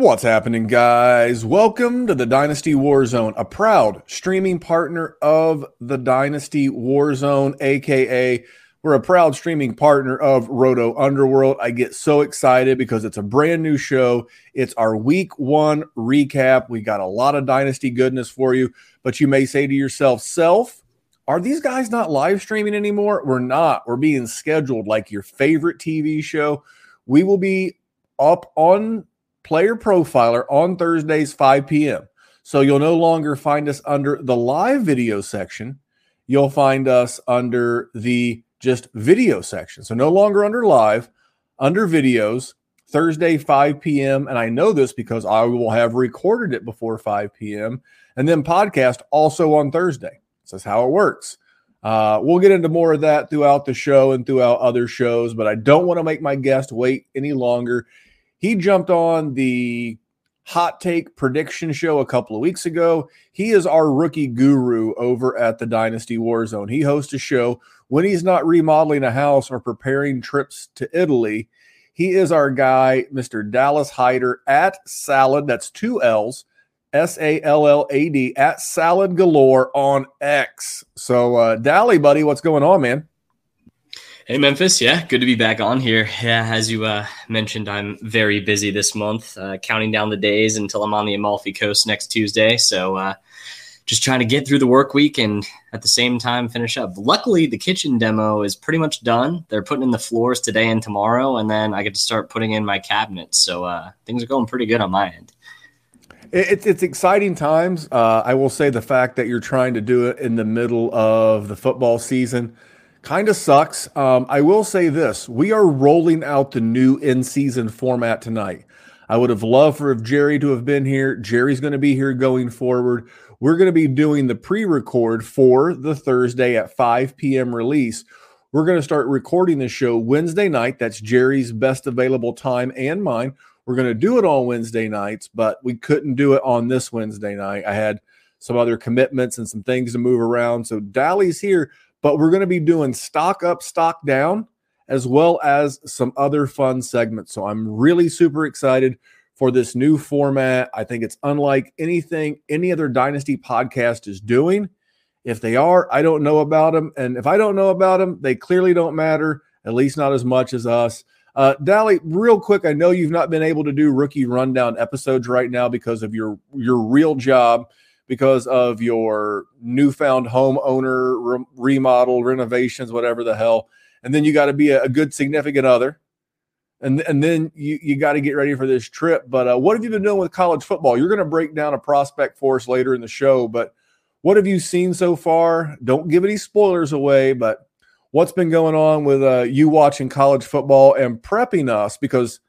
What's happening, guys? Welcome to the Dynasty Warzone, a proud streaming partner of the Dynasty Warzone, aka we're a proud streaming partner of Roto Underworld. I get so excited because it's a brand new show. It's our week one recap. We got a lot of Dynasty goodness for you, but you may say to yourself, Self, are these guys not live streaming anymore? We're not. We're being scheduled like your favorite TV show. We will be up on Player Profiler on Thursdays, 5 p.m. So you'll no longer find us under the live video section. You'll find us under the just video section. So no longer under live, under videos, Thursday, 5 p.m. And I know this because I will have recorded it before 5 p.m. and then podcast also on Thursday. This is how it works. Uh, we'll get into more of that throughout the show and throughout other shows, but I don't want to make my guest wait any longer. He jumped on the hot take prediction show a couple of weeks ago. He is our rookie guru over at the Dynasty Warzone. He hosts a show when he's not remodeling a house or preparing trips to Italy. He is our guy, Mr. Dallas Hyder at Salad. That's two L's, S A L L A D at Salad Galore on X. So, uh, Dally, buddy, what's going on, man? Hey Memphis, yeah, good to be back on here. Yeah, as you uh, mentioned, I'm very busy this month, uh, counting down the days until I'm on the Amalfi Coast next Tuesday. So, uh, just trying to get through the work week and at the same time finish up. Luckily, the kitchen demo is pretty much done. They're putting in the floors today and tomorrow, and then I get to start putting in my cabinets. So uh, things are going pretty good on my end. It's it's exciting times. Uh, I will say the fact that you're trying to do it in the middle of the football season kind of sucks. Um, I will say this: we are rolling out the new in-season format tonight. I would have loved for if Jerry to have been here. Jerry's going to be here going forward. We're going to be doing the pre-record for the Thursday at 5 p.m. release. We're going to start recording the show Wednesday night. That's Jerry's best available time and mine. We're going to do it on Wednesday nights, but we couldn't do it on this Wednesday night. I had some other commitments and some things to move around. So Dally's here, but we're going to be doing stock up, stock down, as well as some other fun segments. So I'm really super excited for this new format. I think it's unlike anything any other Dynasty podcast is doing. If they are, I don't know about them. And if I don't know about them, they clearly don't matter, at least not as much as us. Uh, Dally, real quick, I know you've not been able to do rookie rundown episodes right now because of your your real job, because of your newfound homeowner re- remodel, renovations, whatever the hell, and then you got to be a, a, good significant other, and and then you you got to get ready for this trip. But uh, what have you been doing with college football? You're going to break down a prospect for us later in the show, but what have you seen so far? Don't give any spoilers away, but what's been going on with uh, you watching college football and prepping us because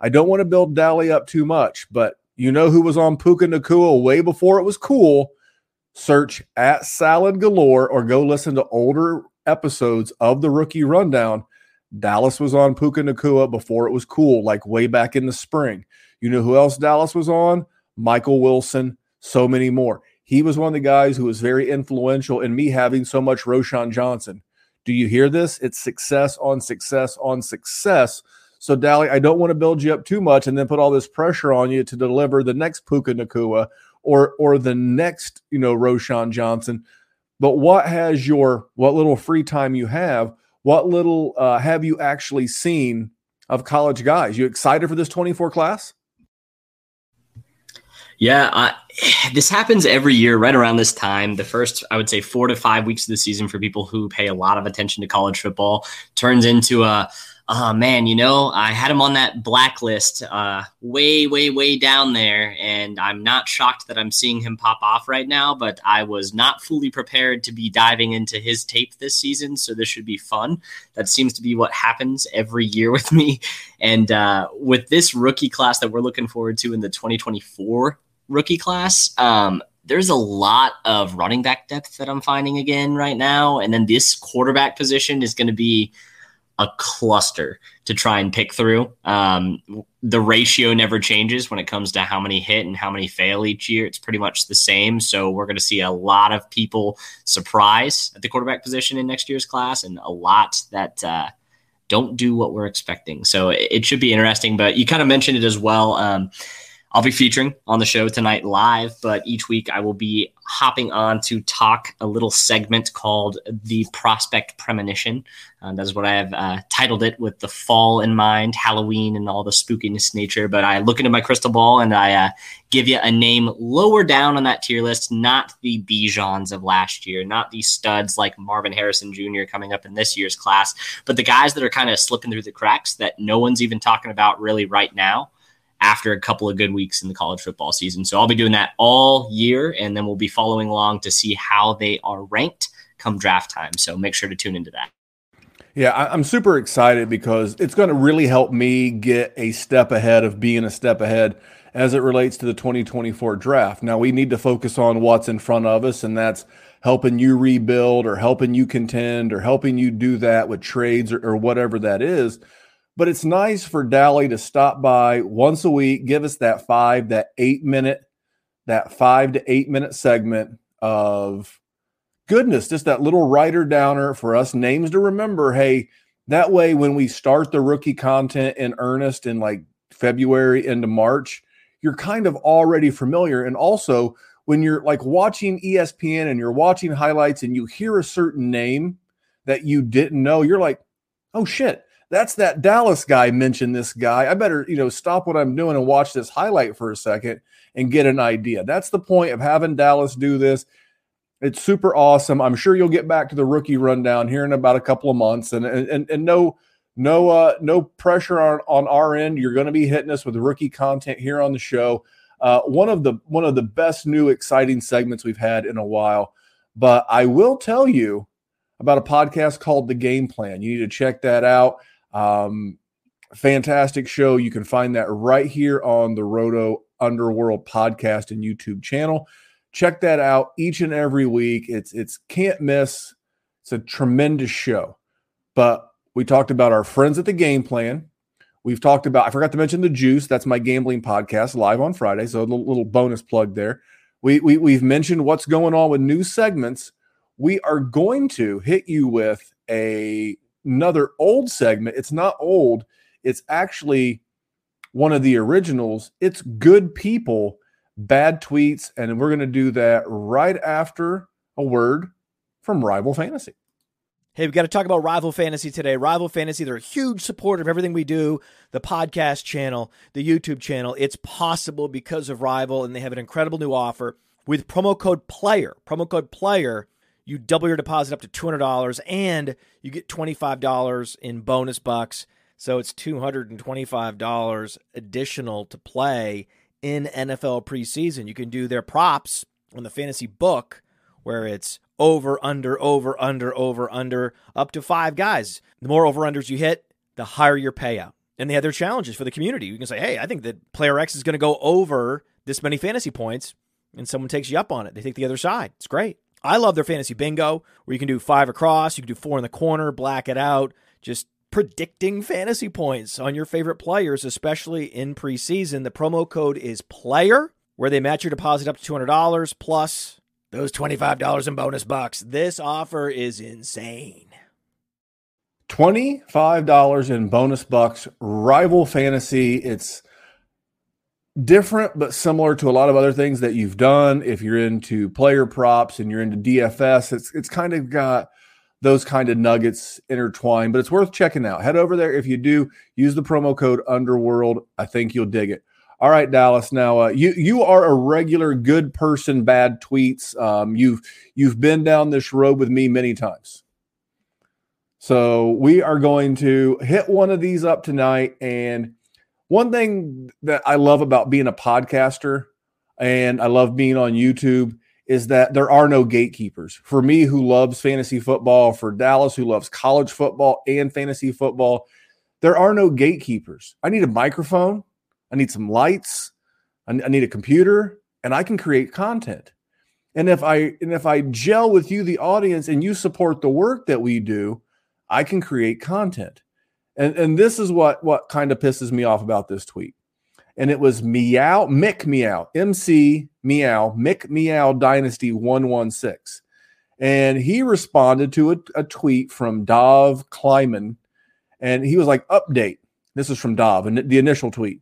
I don't want to build Dally up too much, but you know who was on Puka Nacua way before it was cool. Search at Salad Galore or go listen to older episodes of the rookie rundown. Dallas was on Puka Nacua before it was cool, like way back in the spring. You know who else Dallas was on? Michael Wilson, so many more. He was one of the guys who was very influential in me having so much Roschon Johnson Do you hear this? It's success on success on success. So, Dally, I don't want to build you up too much and then put all this pressure on you to deliver the next Puka Nacua or or the next, you know, Roschon Johnson. But what has your what little free time you have? What little uh, have you actually seen of college guys? You excited for this 24 class? Yeah, I, this happens every year right around this time. The first, I would say, four to five weeks of the season for people who pay a lot of attention to college football turns into a oh man, you know, I had him on that blacklist uh, way, way, way down there. And I'm not shocked that I'm seeing him pop off right now, but I was not fully prepared to be diving into his tape this season. So this should be fun. That seems to be what happens every year with me. And uh, with this rookie class that we're looking forward to in the 2024 rookie class, um, there's a lot of running back depth that I'm finding again right now. And then this quarterback position is going to be a cluster to try and pick through. Um, the ratio never changes when it comes to how many hit and how many fail each year. It's pretty much the same. So we're going to see a lot of people surprise at the quarterback position in next year's class, and a lot that uh, don't do what we're expecting. So it, it, should be interesting. But you kind of mentioned it as well. Um, I'll be featuring on the show tonight live, but each week I will be hopping on to talk a little segment called the Prospect Premonition. Uh, that is what I have uh, titled it with the fall in mind, Halloween, and all the spookiness nature. But I look into my crystal ball and I uh, give you a name lower down on that tier list, not the Bijans of last year, not the studs like Marvin Harrison Jr. coming up in this year's class, but the guys that are kind of slipping through the cracks that no one's even talking about really right now after a couple of good weeks in the college football season. So I'll be doing that all year, and then we'll be following along to see how they are ranked come draft time. So make sure to tune into that. Yeah, I'm super excited because it's going to really help me get a step ahead of being a step ahead as it relates to the 2024 draft. Now, we need to focus on what's in front of us, and that's helping you rebuild or helping you contend or helping you do that with trades or, or whatever that is but it's nice for Dally to stop by once a week, give us that five, that eight minute, that five to eight minute segment of goodness, just that little writer downer for us names to remember. Hey, that way when we start the rookie content in earnest in like February into March, you're kind of already familiar. And also when you're like watching ESPN and you're watching highlights and you hear a certain name that you didn't know, you're like, oh shit that's that Dallas guy mentioned this guy. I better, you know, stop what I'm doing and watch this highlight for a second and get an idea. That's the point of having Dallas do this. It's super awesome. I'm sure you'll get back to the rookie rundown here in about a couple of months and and and no no uh no pressure on on our end. You're going to be hitting us with rookie content here on the show. Uh, one of the one of the best new exciting segments we've had in a while. But I will tell you about a podcast called The Game Plan. You need to check that out. Um, fantastic show. You can find that right here on the Roto Underworld podcast and YouTube channel. Check that out each and every week. It's it's can't miss. It's a tremendous show. But we talked about our friends at the game plan. We've talked about, I forgot to mention the juice. That's my gambling podcast live on Friday. So a little, little bonus plug there. We, we, we've mentioned what's going on with new segments. We are going to hit you with a another old segment. It's not old, it's actually one of the originals. It's good people, bad tweets. And we're going to do that right after a word from Rival Fantasy. Hey, we've got to talk about Rival Fantasy today. Rival Fantasy, they're a huge supporter of everything we do the podcast channel, the YouTube channel. It's possible because of Rival, and they have an incredible new offer with promo code PLAYER. Promo code PLAYER you double your deposit up to $200 and you get $25 in bonus bucks. So it's $225 additional to play in NFL preseason. You can do their props on the fantasy book where it's over, under, over, under, over, under, up to five guys. The more over unders you hit, the higher your payout. And they have their challenges for the community. You can say, hey, I think that player X is going to go over this many fantasy points, and someone takes you up on it. They take the other side. It's great. I love their fantasy bingo where you can do five across, you can do four in the corner, black it out, just predicting fantasy points on your favorite players, especially in preseason. The promo code is PLAYER, where they match your deposit up to $200 plus those $25 in bonus bucks. This offer is insane. $25 in bonus bucks, rival fantasy. It's different but similar to a lot of other things that you've done. If you're into player props and you're into DFS, it's it's kind of got those kind of nuggets intertwined, but it's worth checking out. Head over there if you do use the promo code Underworld. I think you'll dig it. All right, Dallas. Now uh, you you are a regular good person, bad tweets. Um, you've you've been down this road with me many times. So we are going to hit one of these up tonight. And one thing that I love about being a podcaster and I love being on YouTube is that there are no gatekeepers. For me, who loves fantasy football, for Dallas, who loves college football and fantasy football, there are no gatekeepers. I need a microphone, I need some lights, I need a computer, and I can create content. And if I and if I gel with you, the audience, and you support the work that we do, I can create content. And, and this is what, what kind of pisses me off about this tweet. And it was Meow, Mick Meow, MC Meow, Mick Meow Dynasty 116. And he responded to a, a tweet from Dov Kleiman. And he was like, update. This is from Dov, and the initial tweet.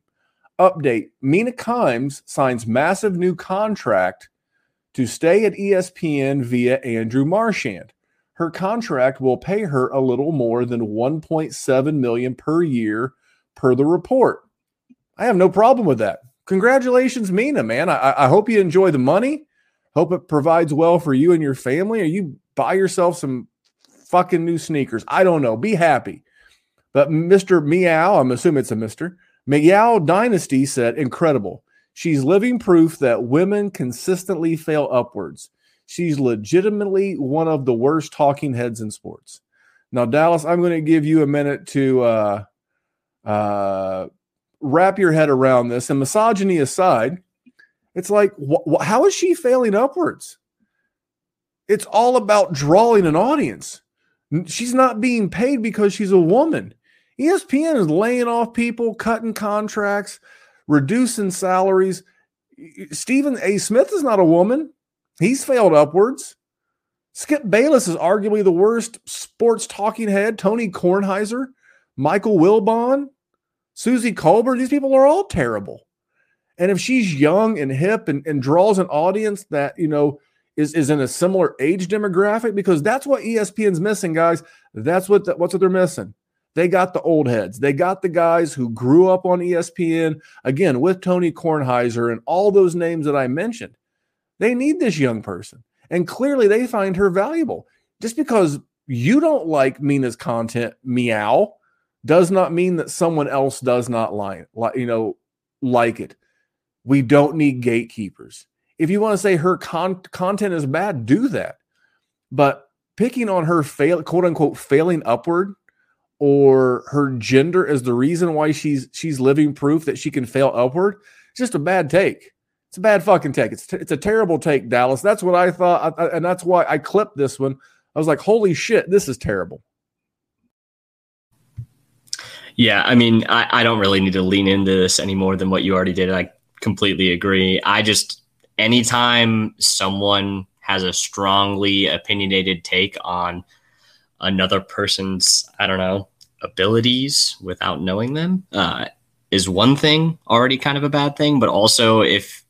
Update Mina Kimes signs massive new contract to stay at ESPN via Andrew Marchand her contract will pay her a little more than 1.7 million per year per the report. I have no problem with that. Congratulations, Mina, man. I, I hope you enjoy the money. Hope it provides well for you and your family, or you buy yourself some fucking new sneakers. I don't know. Be happy. But Mr. Meow, I'm assuming it's a Mr. Meow Dynasty said, incredible. She's living proof that women consistently fail upwards. She's legitimately one of the worst talking heads in sports. Now, Dallas, I'm going to give you a minute to uh, uh, wrap your head around this. And misogyny aside, it's like, wh- wh- how is she failing upwards? It's all about drawing an audience. She's not being paid because she's a woman. ESPN is laying off people, cutting contracts, reducing salaries. Stephen A. Smith is not a woman. He's failed upwards. Skip Bayless is arguably the worst sports talking head. Tony Kornheiser, Michael Wilbon, Suzy Kolber, these people are all terrible. And if she's young and hip and, and draws an audience that, you know, is, is in a similar age demographic, because that's what ESPN's missing, guys. That's what the, what's what they're missing. They got the old heads. They got the guys who grew up on ESPN, again, with Tony Kornheiser and all those names that I mentioned. They need this young person. And clearly they find her valuable. Just because you don't like Mina's content, meow, does not mean that someone else does not like, you know, like it. We don't need gatekeepers. If you want to say her con- content is bad, do that. But picking on her fail, quote unquote, failing upward or her gender as the reason why she's she's living proof that she can fail upward, it's just a bad take. It's a bad fucking take. It's t- it's a terrible take, Dallas. That's what I thought, I, and that's why I clipped this one. I was like, "Holy shit, this is terrible." Yeah, I mean, I, I don't really need to lean into this any more than what you already did. I completely agree. I just anytime someone has a strongly opinionated take on another person's, I don't know, abilities without knowing them, uh, is one thing already kind of a bad thing. But also, if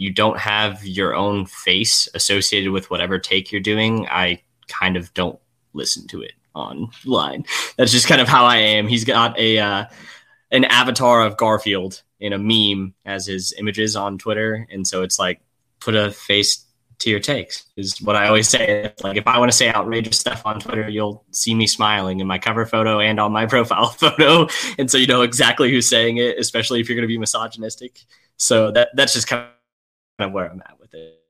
you don't have your own face associated with whatever take you're doing, I kind of don't listen to it online. That's just kind of how I am. He's got a uh, an avatar of Garfield in a meme as his images on Twitter, and so it's like put a face to your takes is what I always say. Like if I want to say outrageous stuff on Twitter, you'll see me smiling in my cover photo and on my profile photo, and so you know exactly who's saying it, especially if you're going to be misogynistic. So that that's just kind of of where I'm at with it.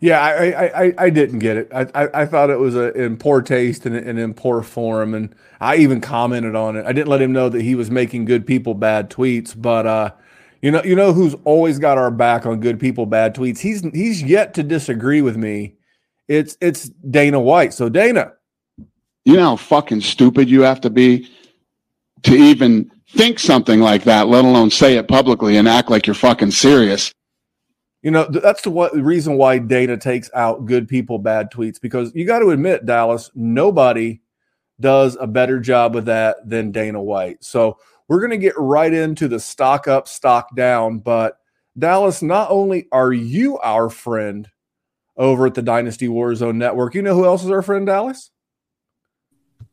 Yeah, I I, I, didn't get it. I, I, I thought it was a, in poor taste and, and in poor form, and I even commented on it. I didn't let him know that he was making good people bad tweets, but uh, you know you know who's always got our back on good people bad tweets. He's he's yet to disagree with me. It's it's Dana White. So Dana, you know how fucking stupid you have to be to even think something like that, let alone say it publicly and act like you're fucking serious. You know, that's the what, reason why Dana takes out good people, bad tweets, because you got to admit, Dallas, nobody does a better job with that than Dana White. So we're going to get right into the stock up, stock down. But Dallas, not only are you our friend over at the Dynasty Warzone Network, you know who else is our friend, Dallas?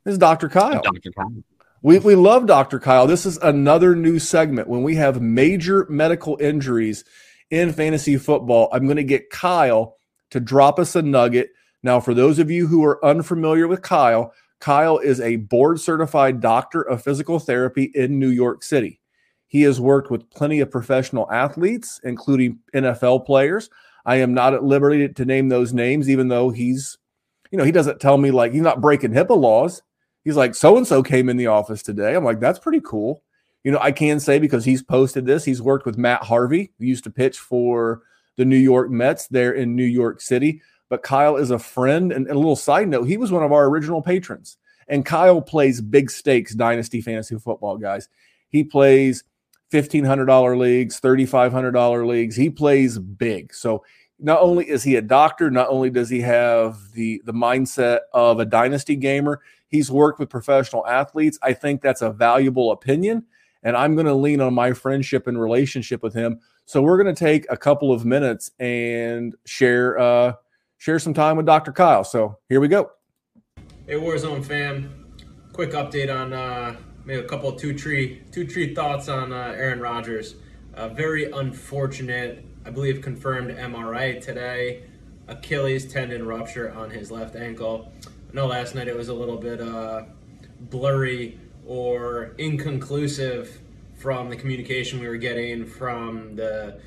This is Dr. Kyle. Dr. Kyle. We, we love Dr. Kyle. This is another new segment. When we have major medical injuries in fantasy football, I'm going to get Kyle to drop us a nugget. Now, for those of you who are unfamiliar with Kyle, Kyle is a board certified doctor of physical therapy in New York City. He has worked with plenty of professional athletes, including NFL players. I am not at liberty to name those names, even though he's, you know, he doesn't tell me like he's not breaking HIPAA laws. He's like, so and so came in the office today. I'm like, that's pretty cool. You know, I can say because he's posted this, he's worked with Matt Harvey, who used to pitch for the New York Mets there in New York City. But Kyle is a friend. And, and a little side note, he was one of our original patrons. And Kyle plays big stakes dynasty fantasy football, guys. He plays $1,500 leagues, $3,500 leagues. He plays big. So not only is he a doctor, not only does he have the, the mindset of a dynasty gamer, he's worked with professional athletes. I think that's a valuable opinion. And I'm going to lean on my friendship and relationship with him. So we're going to take a couple of minutes and share uh, share some time with Dr. Kyle. So here we go. Hey Warzone fam, quick update on uh, maybe a couple two tree two tree thoughts on uh, Aaron Rodgers. Uh, very unfortunate, I believe confirmed MRI today. Achilles tendon rupture on his left ankle. I know last night it was a little bit uh, blurry or inconclusive from the communication we were getting from the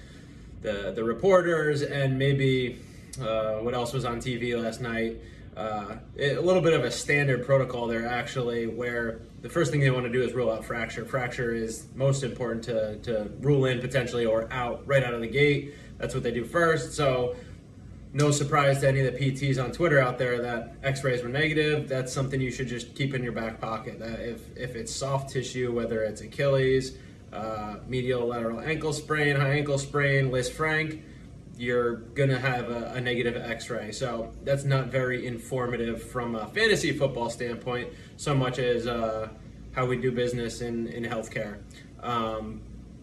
the, the reporters and maybe uh, what else was on TV last night. Uh, a little bit of a standard protocol there, actually, where the first thing they want to do is rule out fracture. Fracture is most important to, to rule in potentially or out right out of the gate. That's what they do first. So, no surprise to any of the PTs on Twitter out there that X-rays were negative. That's something you should just keep in your back pocket. That if if it's soft tissue, whether it's Achilles, uh, medial lateral ankle sprain, high ankle sprain, Liz Lisfranc you're to have a, a, negative x ray. So that's not very informative from a fantasy football standpoint, so much as uh, how we do business in, in healthcare. Um,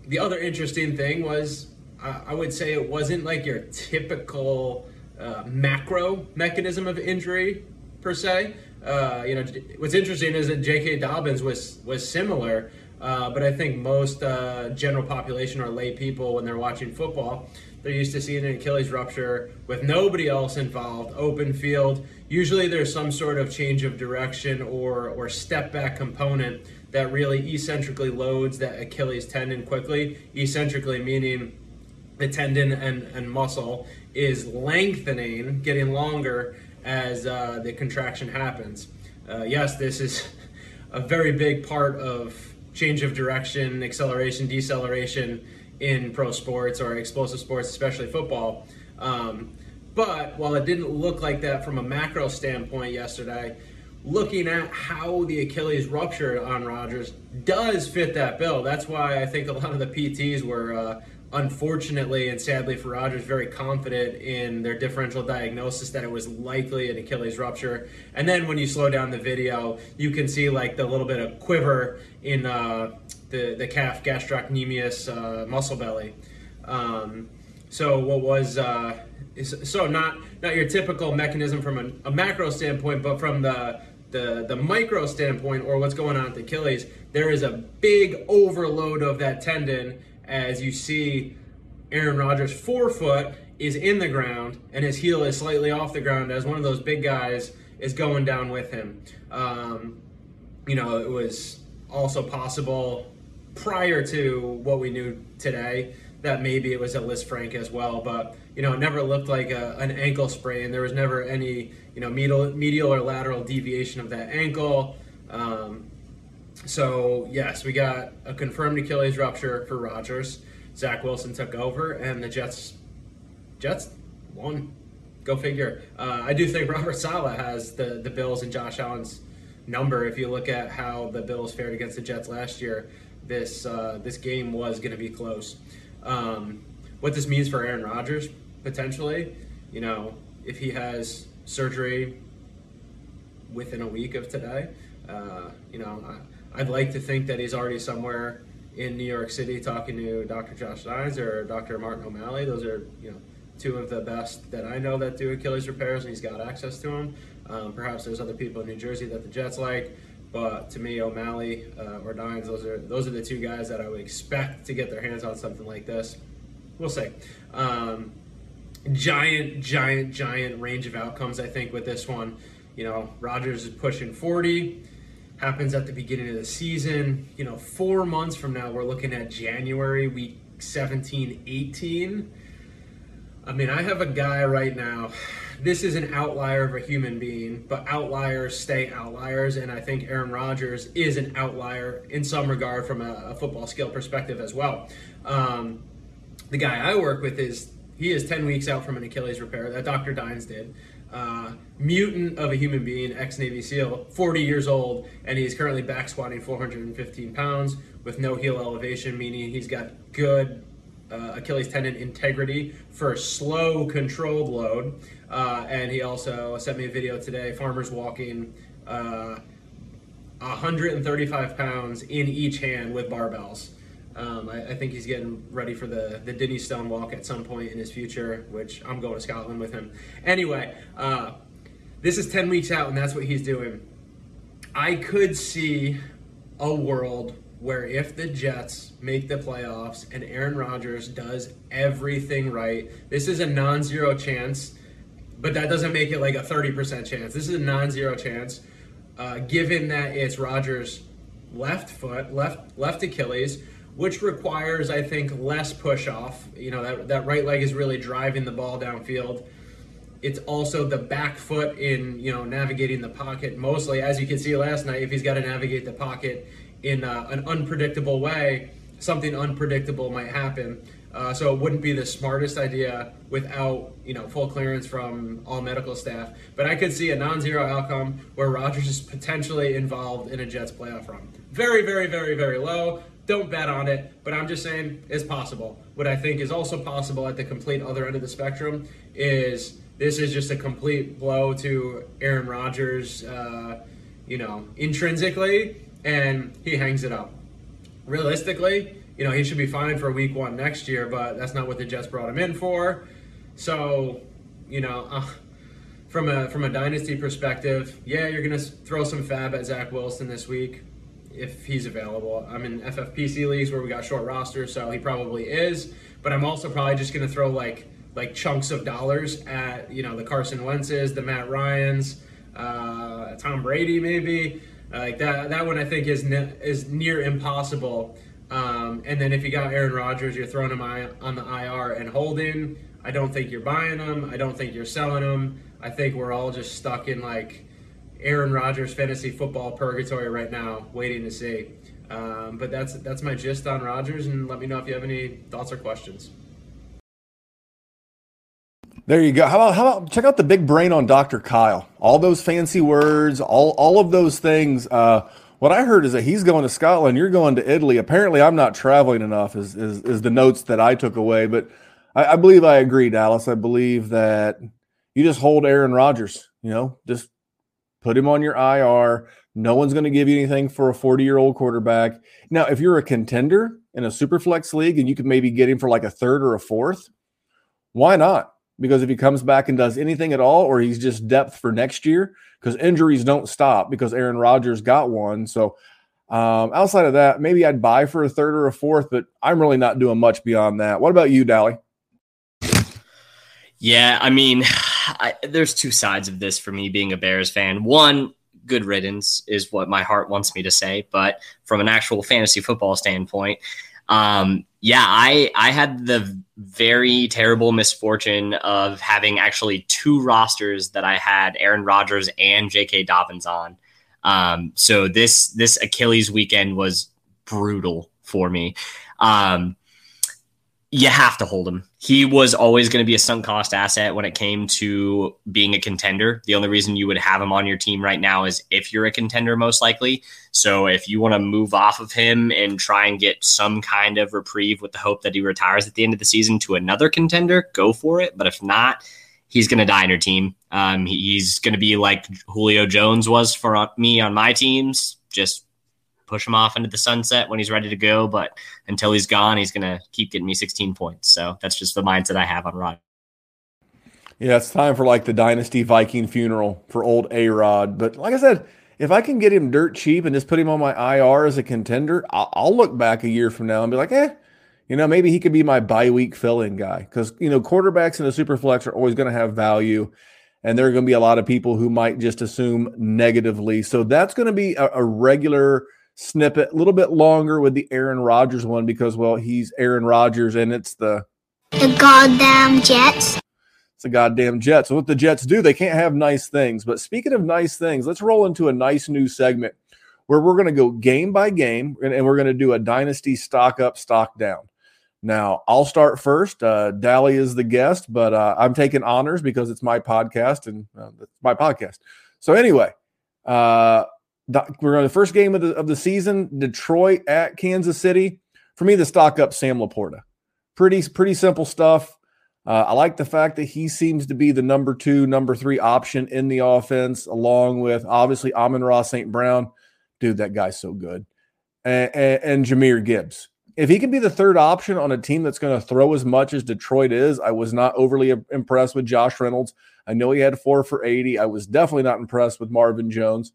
the other interesting thing was, I, I, would say it wasn't like your typical uh, macro mechanism of injury per se. Uh, you know, what's interesting is that J.K. Dobbins was was similar, uh, but I think most uh, general population or lay people when they're watching football, they're used to seeing an Achilles rupture with nobody else involved, open field. Usually there's some sort of change of direction or, or step back component that really eccentrically loads that Achilles tendon quickly. Eccentrically meaning the tendon and, and muscle is lengthening, getting longer as uh, the contraction happens. Uh, yes, this is a very big part of change of direction, acceleration, deceleration in pro sports or explosive sports, especially football. Um, but while it didn't look like that from a macro standpoint yesterday, looking at how the Achilles ruptured on Rodgers does fit that bill. That's why I think a lot of the PTs were, uh, unfortunately and sadly for Rodgers, very confident in their differential diagnosis that it was likely an Achilles rupture. And then when you slow down the video, you can see like the little bit of quiver in uh, the the calf gastrocnemius uh, muscle belly. Um, so what was uh, so not not your typical mechanism from a, a, macro standpoint, but from the the the micro standpoint or what's going on at the Achilles, there is a big overload of that tendon as you see Aaron Rodgers' forefoot is in the ground and his heel is slightly off the ground as one of those big guys is going down with him. Um, you know, it was also possible prior to what we knew today that maybe it was a Frank as well, but you know, it never looked like a, an ankle sprain. There was never any you know medial, medial or lateral deviation of that ankle. Um, so yes, we got a confirmed Achilles rupture for Rodgers. Zach Wilson took over, and the Jets Jets won. Go figure. Uh, I do think Robert Saleh has the the Bills and Josh Allen's number. If you look at how the Bills fared against the Jets last year, this uh, this game was going to be close. Um, what this means for Aaron Rodgers potentially, you know, if he has surgery within a week of today, Uh, you know, I, I'd like to think that he's already somewhere in New York City talking to Dr. Josh Dines or Dr. Martin O'Malley. Those are, you know, two of the best that I know that do Achilles repairs, and he's got access to them. Um, perhaps there's other people in New Jersey that the Jets like, but to me, O'Malley uh, or Dines, those are those are the two guys that I would expect to get their hands on something like this. We'll see. Um, giant, giant, giant range of outcomes. I think with this one, you know, Rodgers is pushing 40 happens at the beginning of the season. You know, four months from now, we're looking at January, week 17, 18. I mean, I have a guy right now. This is an outlier of a human being, but outliers stay outliers. And I think Aaron Rodgers is an outlier in some regard from a, a football skill perspective as well. Um, the guy I work with is he is 10 weeks out from an Achilles repair that Dr. Dines did uh, mutant of a human being, ex Navy SEAL, 40 years old, and he's currently back squatting 415 pounds with no heel elevation, meaning he's got good uh, Achilles tendon integrity for slow, controlled load. Uh, and he also sent me a video today, farmers walking uh, 135 pounds in each hand with barbells. Um, I, I, think he's getting ready for the, the Dinnie Stone walk at some point in his future, which I'm going to Scotland with him. Anyway, uh, this is 10 weeks out, and that's what he's doing. I could see a world where if the Jets make the playoffs and Aaron Rodgers does everything right, this is a non zero chance, but that doesn't make it like a 30% chance. This is a non zero chance, uh, given that it's Rodgers' left foot, left, left Achilles which requires, I think, less push off. You know, that, that right leg is really driving the ball downfield. It's also the back foot in, you know, navigating the pocket mostly. As you can see last night, if he's got to navigate the pocket in uh, an unpredictable way, something unpredictable might happen. Uh, so it wouldn't be the smartest idea without you know full clearance from all medical staff. But I could see a non-zero outcome where Rodgers is potentially involved in a Jets playoff run. Very, very, very, very low. Don't bet on it, but I'm just saying it's possible. What I think is also possible at the complete other end of the spectrum is this is just a complete blow to Aaron Rodgers, uh, you know, intrinsically, and he hangs it up. Realistically, you know, he should be fine for week one next year, but that's not what the Jets brought him in for. So, you know, uh, from a from a dynasty perspective, yeah, you're gonna throw some fab at Zach Wilson this week if he's available. I'm in FFPC leagues where we got short rosters, so he probably is. But I'm also probably just going to throw like like chunks of dollars at you know the Carson Wentz's, the Matt Ryan's, uh, Tom Brady maybe. Like that that one I think is ne- is near impossible. Um, and then if you got Aaron Rodgers, you're throwing him on the IR and holding. I don't think you're buying them. I don't think you're selling them. I think we're all just stuck in like Aaron Rodgers fantasy football purgatory right now, waiting to see. Um, but that's that's my gist on Rodgers, and let me know if you have any thoughts or questions. There you go. How about how about check out the big brain on Dr. Kyle? All those fancy words, all all of those things. Uh, what I heard is that he's going to Scotland. You're going to Italy. Apparently, I'm not traveling enough. Is is, is the notes that I took away? But I, I believe I agree, Dallas. I believe that you just hold Aaron Rodgers. You know, just put him on your IR. No one's going to give you anything for a 40 year old quarterback. Now, if you're a contender in a super flex league and you could maybe get him for like a third or a fourth, why not? Because if he comes back and does anything at all, or he's just depth for next year, because injuries don't stop because Aaron Rodgers got one. So, um, outside of that, maybe I'd buy for a third or a fourth, but I'm really not doing much beyond that. What about you, Dally? Yeah, I mean, I, there's two sides of this for me being a Bears fan. One, good riddance is what my heart wants me to say, but from an actual fantasy football standpoint, um, yeah, I I had the very terrible misfortune of having actually two rosters that I had Aaron Rodgers and J.K. Dobbins on. Um, so this this Achilles weekend was brutal for me. Um, you have to hold him. He was always going to be a sunk cost asset when it came to being a contender. The only reason you would have him on your team right now is if you're a contender, most likely. So if you want to move off of him and try and get some kind of reprieve with the hope that he retires at the end of the season to another contender, go for it. But if not, he's going to die in your team. Um, he's going to be like Julio Jones was for me on my teams, just push him off into the sunset when he's ready to go. But until he's gone, he's going to keep getting me 16 points. So that's just the mindset I have on Rod. Yeah, it's time for like the dynasty Viking funeral for old A Rod. But like I said, if I can get him dirt cheap and just put him on my IR as a contender, I'll, I'll look back a year from now and be like, eh, you know, maybe he could be my bye week fill in guy. Because, you know, quarterbacks in the super flex are always going to have value. And there are going to be a lot of people who might just assume negatively. So that's going to be a, a regular snippet, a little bit longer with the Aaron Rodgers one because, well, he's Aaron Rodgers and it's the the goddamn Jets. It's the goddamn Jets. So what the Jets do, they can't have nice things. But speaking of nice things, let's roll into a nice new segment where we're going to go game by game and we're going to do a dynasty stock up, stock down. Now, I'll start first. Uh, Dally is the guest, but uh, I'm taking honors because it's my podcast and uh, it's my podcast. So anyway, uh, we're on the first game of the of the season. Detroit at Kansas City. For me, the stock up Sam LaPorta. Pretty pretty simple stuff. Uh, I like the fact that he seems to be the number two, number three option in the offense, along with obviously Amon-Ra St. Brown. Dude, that guy's so good. And, and, and Jahmyr Gibbs. If he can be the third option on a team that's going to throw as much as Detroit is, I was not overly impressed with Josh Reynolds. I know he had four for 80. I was definitely not impressed with Marvin Jones.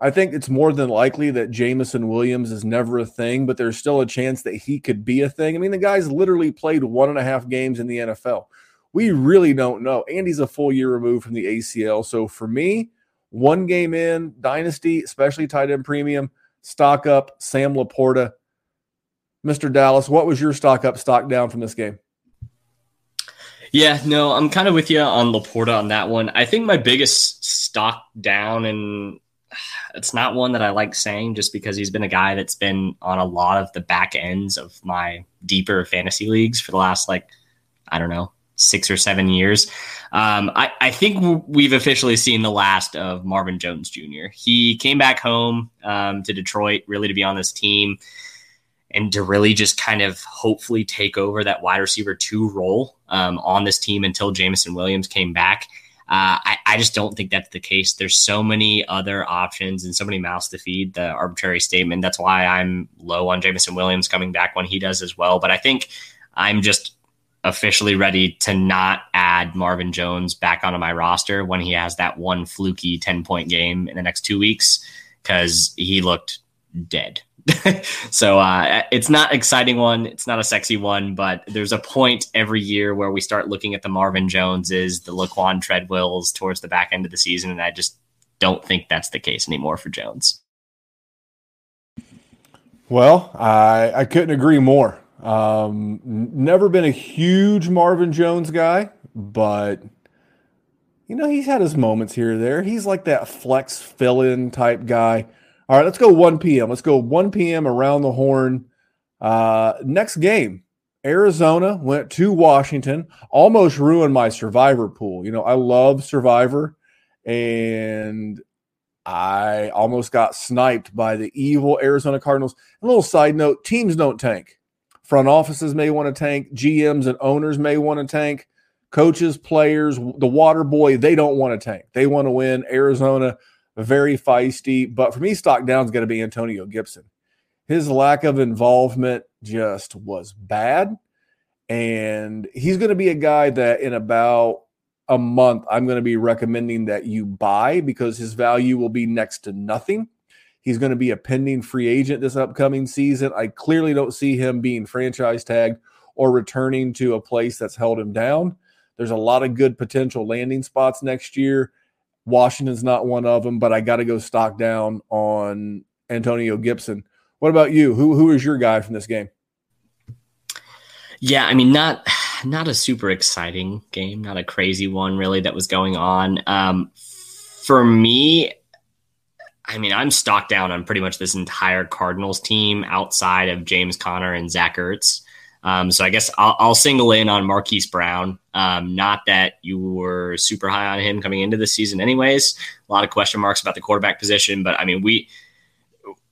I think it's more than likely that Jameson Williams is never a thing, but there's still a chance that he could be a thing. I mean, the guy's literally played one and a half games in the NFL. We really don't know. Andy's a full year removed from the ACL. So for me, one game in, Dynasty, especially tight end premium, stock up, Sam LaPorta. Mr. Dallas, what was your stock up, stock down from this game? Yeah, no, I'm kind of with you on LaPorta on that one. I think my biggest stock down and it's not one that I like saying just because he's been a guy that's been on a lot of the back ends of my deeper fantasy leagues for the last like I don't know six or seven years. Um, I, I think we've officially seen the last of Marvin Jones Jr. He came back home um, to Detroit really to be on this team and to really just kind of hopefully take over that wide receiver two role um, on this team until Jameson Williams came back. Uh, I, I, just don't think that's the case. There's so many other options and so many mouths to feed. The arbitrary statement. That's why I'm low on Jameson Williams coming back when he does as well. But I think I'm just officially ready to not add Marvin Jones back onto my roster when he has that one fluky 10 point game in the next two weeks because he looked dead. so uh, it's not exciting one. It's not a sexy one, but there's a point every year where we start looking at the Marvin Joneses, the Laquon Treadwells towards the back end of the season, and I just don't think that's the case anymore for Jones. Well, I I couldn't agree more. Um, never been a huge Marvin Jones guy, but you know he's had his moments here or there. He's like that flex fill-in type guy all right, let's go 1 p.m. Let's go 1 p.m. around the horn. Uh, next game, Arizona went to Washington, almost ruined my survivor pool. You know, I love survivor, and I almost got sniped by the evil Arizona Cardinals. A little side note teams don't tank. Front offices may want to tank, GMs and owners may want to tank, coaches, players, the water boy, they don't want to tank. They want to win. Arizona very feisty. But for me, stock down is going to be Antonio Gibson. His lack of involvement just was bad. And he's going to be a guy that in about a month, I'm going to be recommending that you buy because his value will be next to nothing. He's going to be a pending free agent this upcoming season. I clearly don't see him being franchise tagged or returning to a place that's held him down. There's a lot of good potential landing spots next year. Washington's not one of them, but I got to go stock down on Antonio Gibson. What about you? Who who is your guy from this game? Yeah, I mean, not not a super exciting game, not a crazy one really that was going on. Um, for me, I mean, I'm stocked down on pretty much this entire Cardinals team outside of James Conner and Zach Ertz. Um, so I guess I'll, I'll, single in on Marquise Brown. Um, not that you were super high on him coming into the season, anyways. A lot of question marks about the quarterback position, but I mean, we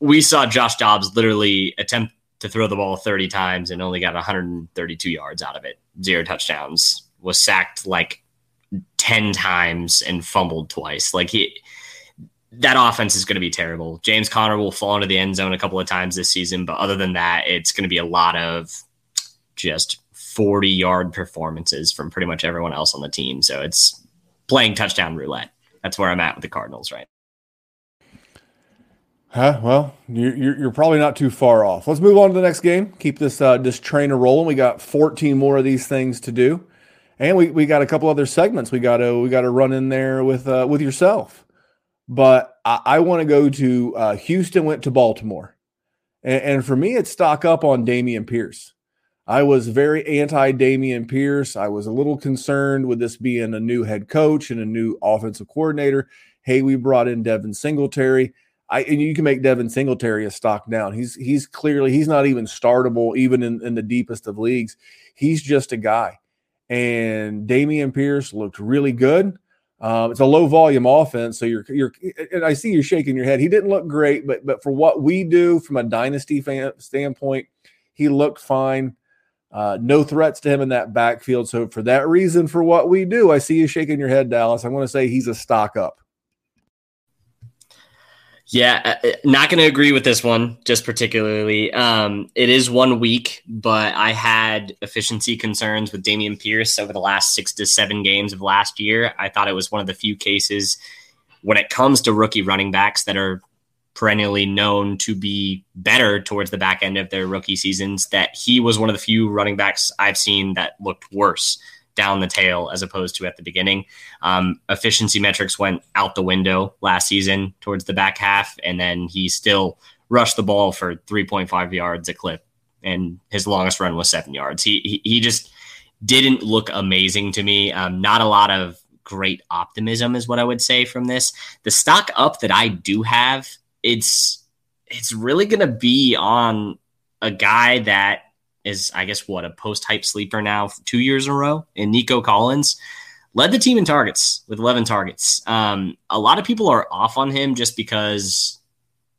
we saw Josh Dobbs literally attempt to throw the ball 30 times and only got 132 yards out of it, zero touchdowns. Was sacked like 10 times and fumbled twice. Like he that offense is going to be terrible. James Conner will fall into the end zone a couple of times this season, but other than that, it's going to be a lot of just 40 yard performances from pretty much everyone else on the team. So it's playing touchdown roulette. That's where I'm at with the Cardinals, right? Huh? Well, you're, you're, probably not too far off. Let's move on to the next game. Keep this uh, this trainer rolling. We got 14 more of these things to do, and we, we got a couple other segments we got to we got to run in there with uh, with yourself. But I, I want to go to uh, Houston. Went to Baltimore, and, and for me, it's stock up on Dameon Pierce. I was very anti Dameon Pierce. I was a little concerned with this being a new head coach and a new offensive coordinator. Hey, we brought in Devin Singletary. I and you can make Devin Singletary a stock down. He's he's clearly he's not even startable even in, in the deepest of leagues. He's just a guy. And Dameon Pierce looked really good. Um, it's a low volume offense, so you're you're. And I see you shaking your head. He didn't look great, but but for what we do from a dynasty fan standpoint, he looked fine. Uh, no threats to him in that backfield. So for that reason, for what we do, I see you shaking your head, Dallas. I'm going to say he's a stock up. Yeah, uh, uh, not going to agree with this one, just particularly. Um, it is one week, but I had efficiency concerns with Dameon Pierce over the last six to seven games of last year. I thought it was one of the few cases when it comes to rookie running backs that are perennially known to be better towards the back end of their rookie seasons that he was one of the few running backs I've seen that looked worse down the tail as opposed to at the beginning. Um, efficiency metrics went out the window last season towards the back half, and then he still rushed the ball for 3.5 yards a clip, and his longest run was seven yards. He he, he just didn't look amazing to me. Um, not a lot of great optimism is what I would say from this. The stock up that I do have, it's it's really going to be on a guy that is, I guess, what a post hype sleeper now, two years in a row. And Nico Collins led the team in targets with 11 targets. Um, a lot of people are off on him just because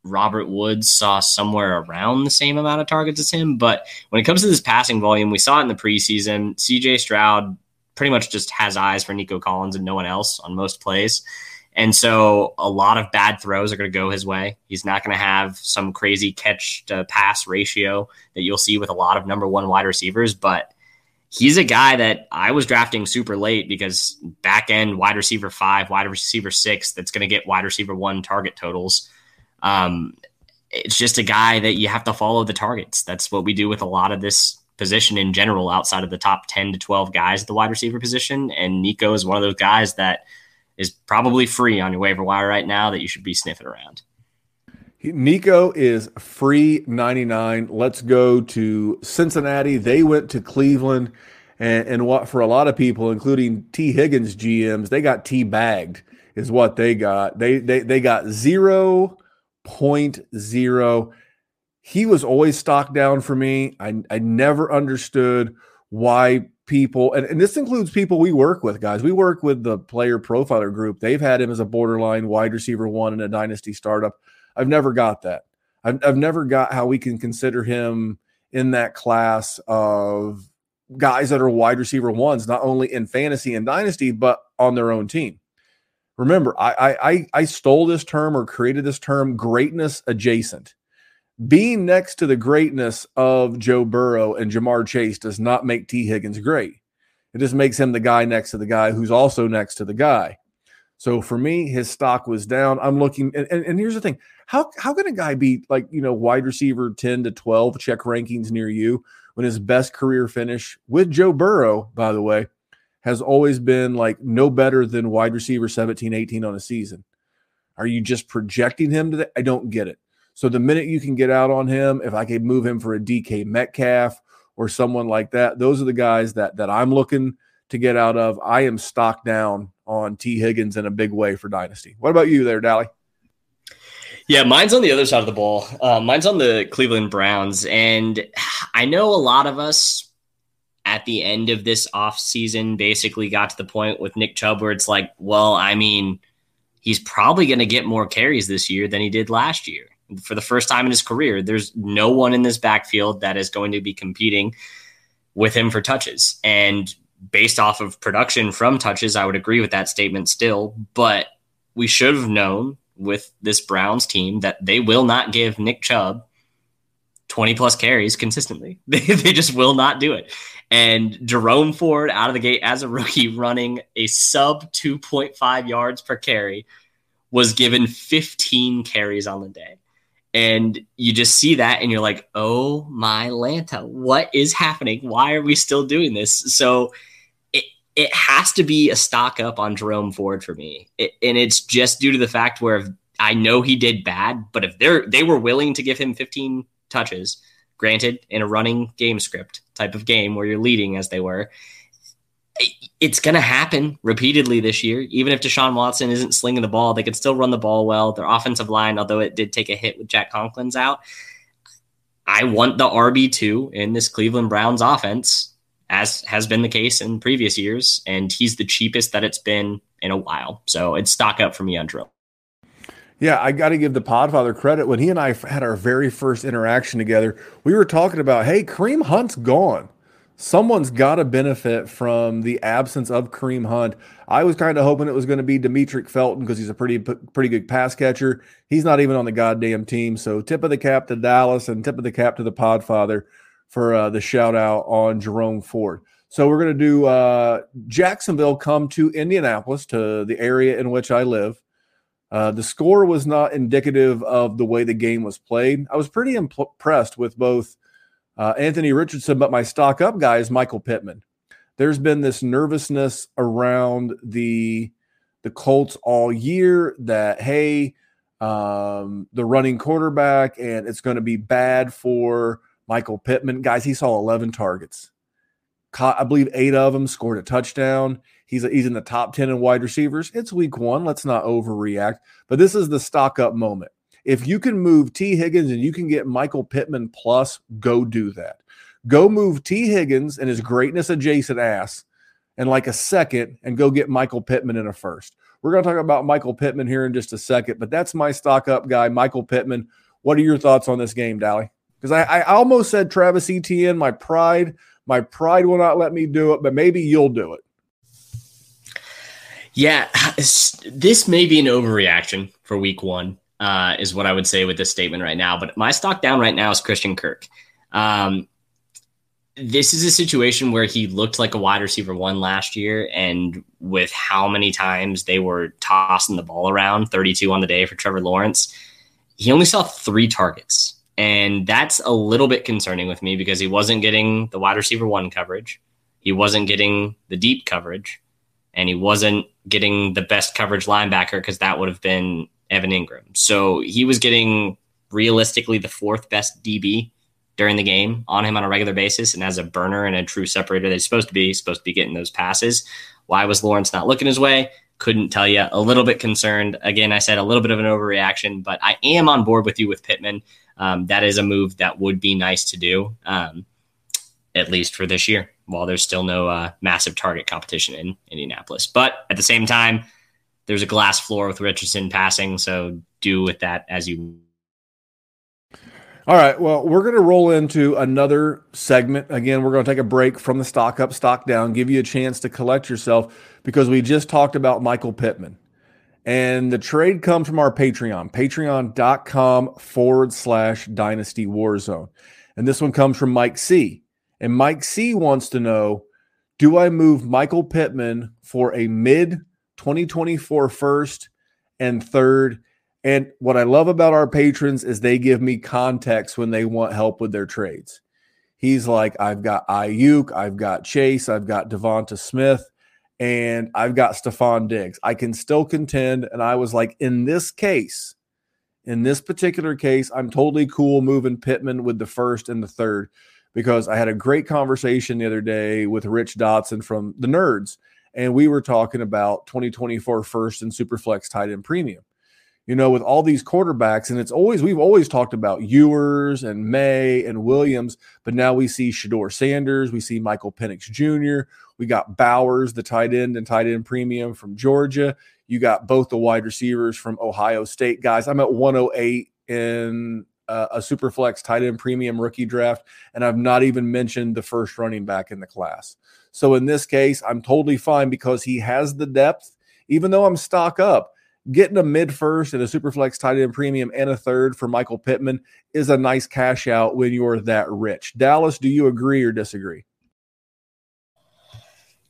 Robert Woods saw somewhere around the same amount of targets as him. But when it comes to this passing volume, we saw it in the preseason. CJ Stroud pretty much just has eyes for Nico Collins and no one else on most plays. And so a lot of bad throws are going to go his way. He's not going to have some crazy catch to pass ratio that you'll see with a lot of number one wide receivers, but he's a guy that I was drafting super late because back end wide receiver five, wide receiver six, that's going to get wide receiver one target totals. Um, it's just a guy that you have to follow the targets. That's what we do with a lot of this position in general outside of the top 10 to 12 guys at the wide receiver position. And Nico is one of those guys that – is probably free on your waiver wire right now that you should be sniffing around. Nico is free 99. Let's go to Cincinnati. They went to Cleveland. And, and what for a lot of people, including Tee Higgins GMs, they got T bagged, is what they got. They they they got 0.0. He was always stocked down for me. I, I never understood why people, and, and this includes people we work with, guys. We work with the player profiler group. They've had him as a borderline wide receiver one in a dynasty startup. I've never got that. I've, I've never got how we can consider him in that class of guys that are wide receiver ones, not only in fantasy and dynasty, but on their own team. Remember, I I I stole this term or created this term greatness adjacent being next to the greatness of Joe Burrow and Ja'Marr Chase does not make Tee Higgins great. It just makes him the guy next to the guy who's also next to the guy. So for me, his stock was down. I'm looking, and, and, and here's the thing: how how can a guy be like you know wide receiver 10 to 12 check rankings near you when his best career finish with Joe Burrow, by the way, has always been like no better than wide receiver 17, 18 on a season? Are you just projecting him to? I don't get it. So the minute you can get out on him, if I could move him for a DK Metcalf or someone like that, those are the guys that that I'm looking to get out of. I am stocked down on Tee Higgins in a big way for Dynasty. What about you there, Dally? Yeah, mine's on the other side of the ball. Uh, mine's on the Cleveland Browns. And I know a lot of us at the end of this offseason basically got to the point with Nick Chubb where it's like, well, I mean, he's probably going to get more carries this year than he did last year for the first time in his career. There's no one in this backfield that is going to be competing with him for touches. And based off of production from touches, I would agree with that statement still. But we should have known with this Browns team that they will not give Nick Chubb 20 plus carries consistently. They, they just will not do it. And Jerome Ford out of the gate as a rookie running a sub 2.5 yards per carry was given 15 carries on the day. And you just see that and you're like, oh my Lanta, what is happening? Why are we still doing this? So it, it has to be a stock up on Jerome Ford for me. It, and it's just due to the fact where I know he did bad, but if they're they were willing to give him 15 touches, granted in a running game script type of game where you're leading as they were, it's going to happen repeatedly this year. Even if Deshaun Watson isn't slinging the ball, they can still run the ball well. Their offensive line, although it did take a hit with Jack Conklin's out, I want the RB2 in this Cleveland Browns offense, as has been the case in previous years. And he's the cheapest that it's been in a while. So it's stock up for me on drill. Yeah, I got to give the Podfather credit. When he and I had our very first interaction together, we were talking about, hey, Kareem Hunt's gone someone's got to benefit from the absence of Kareem Hunt. I was kind of hoping it was going to be Demetric Felton because he's a pretty pretty good pass catcher. He's not even on the goddamn team. So tip of the cap to Dallas and tip of the cap to the Podfather for uh, the shout out on Jerome Ford. So we're going to do uh, Jacksonville come to Indianapolis to the area in which I live. Uh, the score was not indicative of the way the game was played. I was pretty impressed with both uh, Anthony Richardson, but my stock up guy is Michael Pittman. There's been this nervousness around the the Colts all year that hey, um, the running quarterback and it's going to be bad for Michael Pittman. Guys, he saw 11 targets. Caught, I believe eight of them scored a touchdown. He's a, he's in the top 10 in wide receivers. It's week one. Let's not overreact. But this is the stock up moment. If you can move Tee Higgins and you can get Michael Pittman plus, go do that. Go move Tee Higgins and his greatness adjacent ass in like a second and go get Michael Pittman in a first. We're going to talk about Michael Pittman here in just a second, but that's my stock up guy, Michael Pittman. What are your thoughts on this game, Dally? Because I, I almost said Travis Etienne. My pride, my pride will not let me do it, but maybe you'll do it. Yeah, this may be an overreaction for week one uh, is what I would say with this statement right now. But my stock down right now is Christian Kirk. Um, this is a situation where he looked like a wide receiver one last year, and with how many times they were tossing the ball around 32 on the day for Trevor Lawrence, he only saw three targets. And that's a little bit concerning with me because he wasn't getting the wide receiver one coverage, he wasn't getting the deep coverage, and he wasn't getting the best coverage linebacker because that would have been Evan Engram. So he was getting realistically the fourth best DB during the game on him on a regular basis. And as a burner and a true separator he's supposed to be, supposed to be getting those passes. Why was Lawrence not looking his way? Couldn't tell you. A little bit concerned. Again, I said a little bit of an overreaction, but I am on board with you with Pittman. Um, that is a move that would be nice to do, um, at least for this year, while there's still no uh, massive target competition in Indianapolis. But at the same time, there's a glass floor with Richardson passing, so do with that as you. All right. Well, we're going to roll into another segment. Again, we're going to take a break from the stock up, stock down, give you a chance to collect yourself because we just talked about Michael Pittman. And the trade comes from our Patreon, patreon.com forward slash dynasty warzone. And this one comes from Mike C. And Mike C wants to know Do I move Michael Pittman for a mid 2024 first and third. And what I love about our patrons is they give me context when they want help with their trades. He's like, I've got Aiyuk, I've got Chase, I've got DeVonta Smith, and I've got Stefon Diggs. I can still contend. And I was like, in this case, in this particular case, I'm totally cool moving Pittman with the first and the third because I had a great conversation the other day with Rich Dotson from the Nerds and we were talking about 2024 first and superflex tight end premium. You know, with all these quarterbacks, and it's always we've always talked about Ewers and Maye and Williams, but now we see Shedeur Sanders, we see Michael Penix Jr., we got Bowers, the tight end and tight end premium from Georgia. You got both the wide receivers from Ohio State guys. I'm at 108 in uh, a super flex tight end premium rookie draft, and I've not even mentioned the first running back in the class. So in this case, I'm totally fine because he has the depth. Even though I'm stock up, getting a mid first and a super flex tight end premium and a third for Michael Pittman is a nice cash out when you're that rich. Dallas, do you agree or disagree?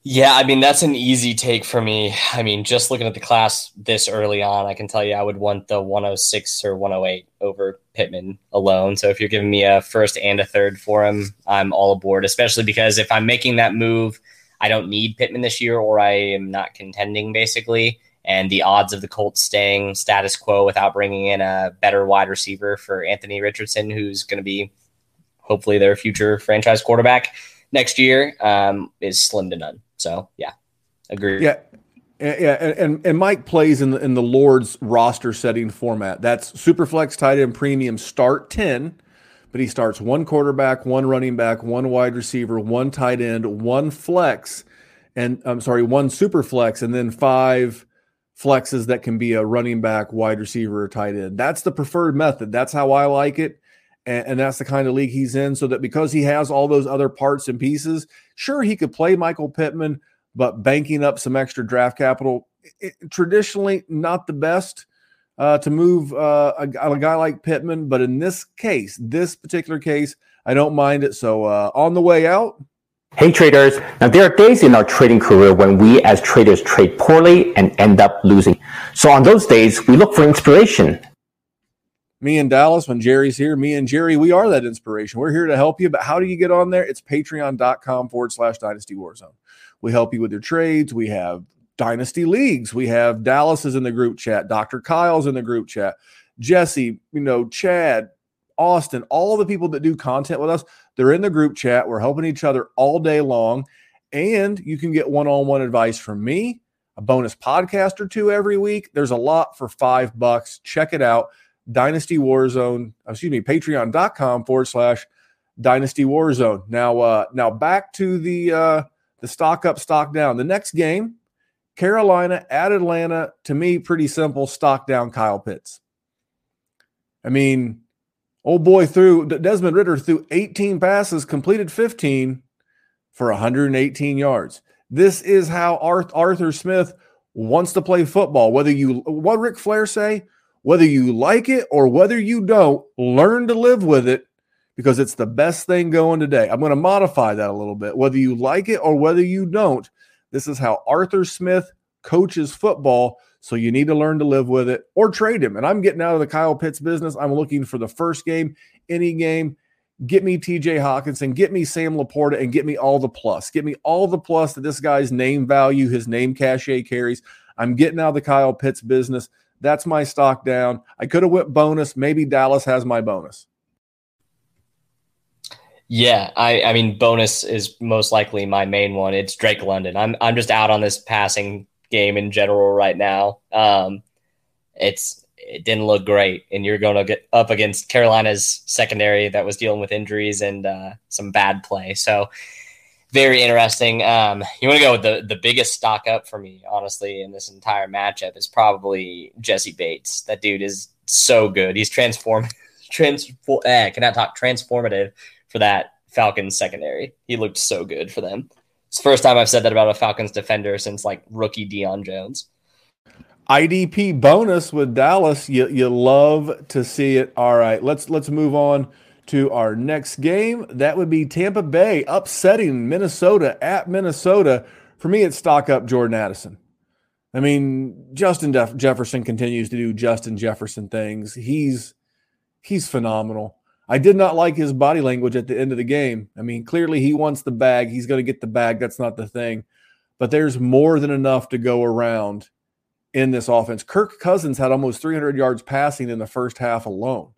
Yeah, I mean, that's an easy take for me. I mean, just looking at the class this early on, I can tell you I would want the 106 or 108 over Pittman alone. So if you're giving me a first and a third for him, I'm all aboard, especially because if I'm making that move, I don't need Pittman this year or I am not contending basically. And the odds of the Colts staying status quo without bringing in a better wide receiver for Anthony Richardson, who's going to be hopefully their future franchise quarterback next year, um, is slim to none. So yeah, agree. Yeah. Yeah, and, and Mike plays in the in the Lord's roster setting format. That's Superflex tight end premium start 10, but he starts one quarterback, one running back, one wide receiver, one tight end, one flex, and I'm sorry, one super flex, and then five flexes that can be a running back, wide receiver, or tight end. That's the preferred method. That's how I like it and, and, that's the kind of league he's in. So that because he has all those other parts and pieces, sure he could play Michael Pittman, but banking up some extra draft capital, it, traditionally not the best uh, to move uh, a, a, guy like Pittman. But in this case, this particular case, I don't mind it. So uh, on the way out. Hey traders, now there are days in our trading career when we as traders trade poorly and end up losing. So on those days, we look for inspiration me and Dallas, when Jerry's here, me and Jerry, we are that inspiration. We're here to help you. But how do you get on there? It's patreon.com forward slash dynasty warzone. We help you with your trades. We have dynasty leagues. We have Dallas is in the group chat. Dr. Kyle's in the group chat. Jesse, you know, Chad, Austin, all the people that do content with us, they're in the group chat. We're helping each other all day long. And you can get one on one advice from me, a bonus podcast or two every week. There's a lot for five bucks. Check it out. Dynasty Warzone, excuse me, patreon.com forward slash Dynasty Warzone. Now, uh, now back to the uh, the stock up, stock down. The next game, Carolina at Atlanta. To me, pretty simple. Stock down, Kyle Pitts. I mean, old boy threw Desmond Ridder threw 18 passes, completed 15 for 118 yards. This is how Arthur Smith wants to play football. Whether you what Ric Flair say, whether you like it or whether you don't, learn to live with it because it's the best thing going today. I'm going to modify that a little bit. Whether you like it or whether you don't, this is how Arthur Smith coaches football. So you need to learn to live with it or trade him. And I'm getting out of the Kyle Pitts business. I'm looking for the first game, any game. Get me TJ Hockenson, get me Sam LaPorta, and get me all the plus. Get me all the plus that this guy's name value, his name cachet carries. I'm getting out of the Kyle Pitts business. That's my stock down. I could have went bonus. Maybe Dallas has my bonus. Yeah, I, I mean, bonus is most likely my main one. It's Drake London. I'm I'm just out on this passing game in general right now. Um, it's it didn't look great, and you're going to get up against Carolina's secondary that was dealing with injuries and uh, some bad play. So very interesting. Um, you want to go with the the biggest stock up for me, honestly, in this entire matchup is probably Jessie Bates. That dude is so good. He's transformed, transform. Eh, cannot talk transformative for that Falcons secondary. He looked so good for them. It's the first time I've said that about a Falcons defender since like rookie Deion Jones. IDP bonus with Dallas. You you love to see it. All right, let's let's move on to our next game. That would be Tampa Bay upsetting Minnesota at Minnesota. For me, it's stock up Jordan Addison. I mean, Justin Def- Jefferson continues to do Justin Jefferson things. He's he's phenomenal. I did not like his body language at the end of the game. I mean, clearly he wants the bag. He's going to get the bag. That's not the thing. But there's more than enough to go around in this offense. Kirk Cousins had almost 300 yards passing in the first half alone.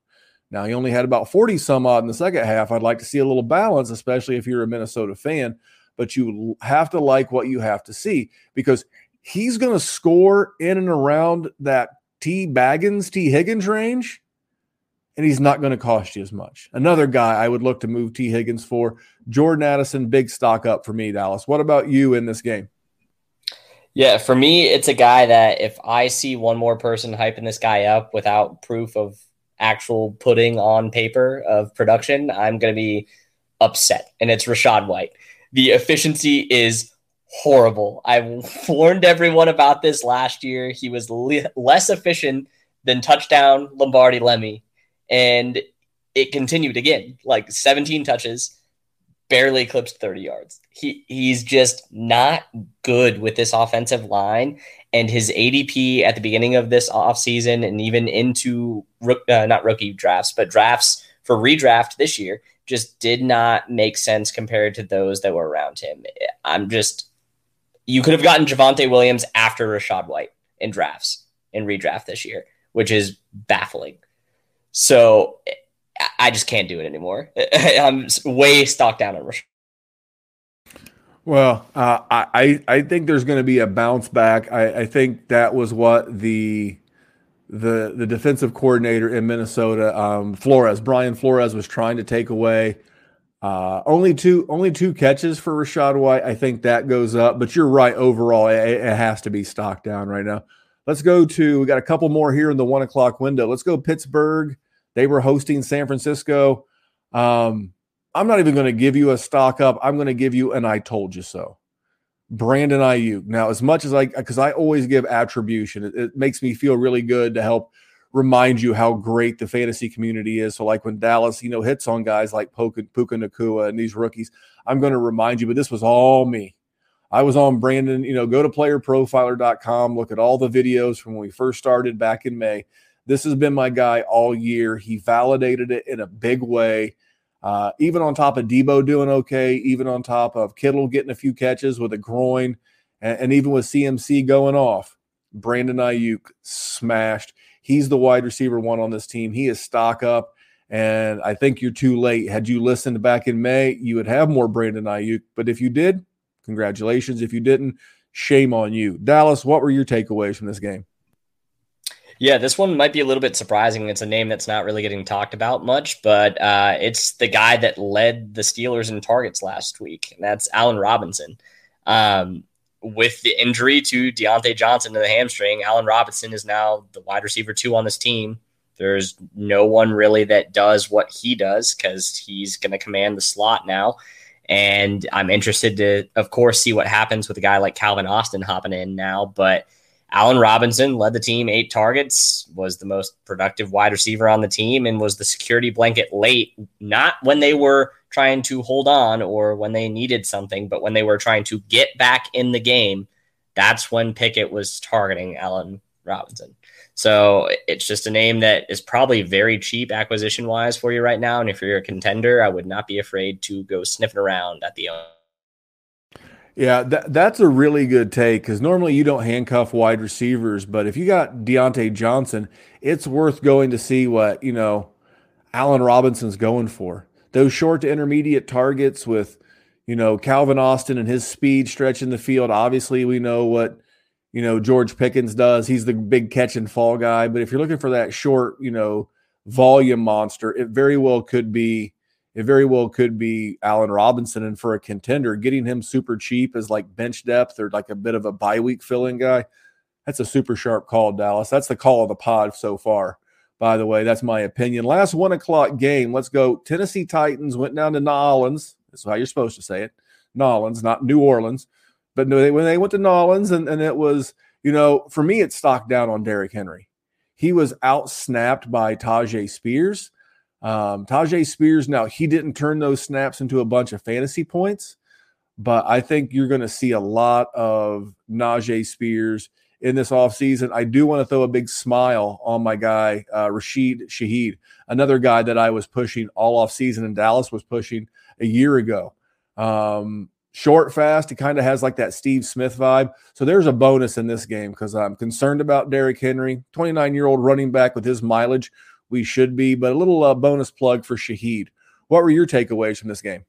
Now he only had about 40 some odd in the second half. I'd like to see a little balance, especially if you're a Minnesota fan, but you have to like what you have to see because he's going to score in and around that T Baggins, Tee Higgins range, and he's not going to cost you as much. Another guy I would look to move Tee Higgins for, Jordan Addison, big stock up for me, Dallas. What about you in this game? Yeah, for me, it's a guy that if I see one more person hyping this guy up without proof of actual putting on paper of production, I'm going to be upset. And it's Rachaad White. The efficiency is horrible. I warned everyone about this last year. He was le- less efficient than touchdown Lombardi Lemmy. And it continued again, like 17 touches, barely eclipsed 30 yards. He he's just not good with this offensive line and his ADP at the beginning of this offseason and even into uh, not rookie drafts, but drafts for redraft this year just did not make sense compared to those that were around him. I'm just you could have gotten Javonte Williams after Rachaad White in drafts in redraft this year, which is baffling. So I just can't do it anymore. I'm way stocked down on Rachaad. Well, uh, I I think there's going to be a bounce back. I, I think that was what the the the defensive coordinator in Minnesota, um, Flores, Brian Flores, was trying to take away. Uh, only two only two catches for Rachaad White. I think that goes up, but you're right. Overall, it, it has to be stocked down right now. Let's go to we got a couple more here in the one o'clock window. Let's go Pittsburgh. They were hosting San Francisco. Um, I'm not even going to give you a stock up. I'm going to give you an I told you so. Brandon Aiyuk. Now, as much as I, because I always give attribution, it, it, makes me feel really good to help remind you how great the fantasy community is. So, like when Dallas, you know, hits on guys like Puka, Puka Nacua and these rookies, I'm going to remind you, but this was all me. I was on Brandon, you know, go to playerprofiler.com, look at all the videos from when we first started back in May. This has been my guy all year. He validated it in a big way. Uh, even on top of Debo doing okay, even on top of Kittle getting a few catches with a groin, and, and even with CMC going off, Brandon Aiyuk smashed. He's the wide receiver one on this team. He is stock up, and I think you're too late. Had you listened back in May, you would have more Brandon Aiyuk. But if you did, congratulations. If you didn't, shame on you. Dallas, what were your takeaways from this game? Yeah, this one might be a little bit surprising. It's a name that's not really getting talked about much, but uh, it's the guy that led the Steelers in targets last week, and that's Allen Robinson. Um, with the injury to Diontae Johnson to the hamstring, Allen Robinson is now the wide receiver two on this team. There's no one really that does what he does because he's going to command the slot now. And I'm interested to, of course, see what happens with a guy like Calvin Austin hopping in now. But Allen Robinson led the team eight targets, was the most productive wide receiver on the team, and was the security blanket late, not when they were trying to hold on or when they needed something, but when they were trying to get back in the game. That's when Pickett was targeting Allen Robinson. So it's just a name that is probably very cheap acquisition wise for you right now. And if you're a contender, I would not be afraid to go sniffing around at the yeah, that, that's a really good take because normally you don't handcuff wide receivers, but if you got Diontae Johnson, it's worth going to see what you know Allen Robinson's going for. Those short to intermediate targets with you know Calvin Austin and his speed stretching the field. Obviously, we know what you know George Pickens does. He's the big catch and fall guy. But if you're looking for that short, you know, volume monster, it very well could be it very well could be Allen Robinson. And for a contender, getting him super cheap as like bench depth or like a bit of a bye week filling guy, that's a super sharp call, Dallas. That's the call of the pod so far. By the way, that's my opinion. Last one o'clock game. Let's go. Tennessee Titans went down to Nolans. That's how you're supposed to say it. Nolans, not New Orleans. But when they went to Nolans, and, and it was, you know, for me, it stocked down on Derrick Henry. He was out snapped by Tyjae Spears. Um, Tyjae Spears, now he didn't turn those snaps into a bunch of fantasy points, but I think you're going to see a lot of Najee Spears in this offseason. I do want to throw a big smile on my guy, uh, Rashid Shaheed, another guy that I was pushing all offseason and Dallas was pushing a year ago. Um, short, fast. He kind of has like that Steve Smith vibe. So there's a bonus in this game because I'm concerned about Derrick Henry, 29 year old running back with his mileage we should be. But a little uh, bonus plug for Shaheed. What were your takeaways from this game?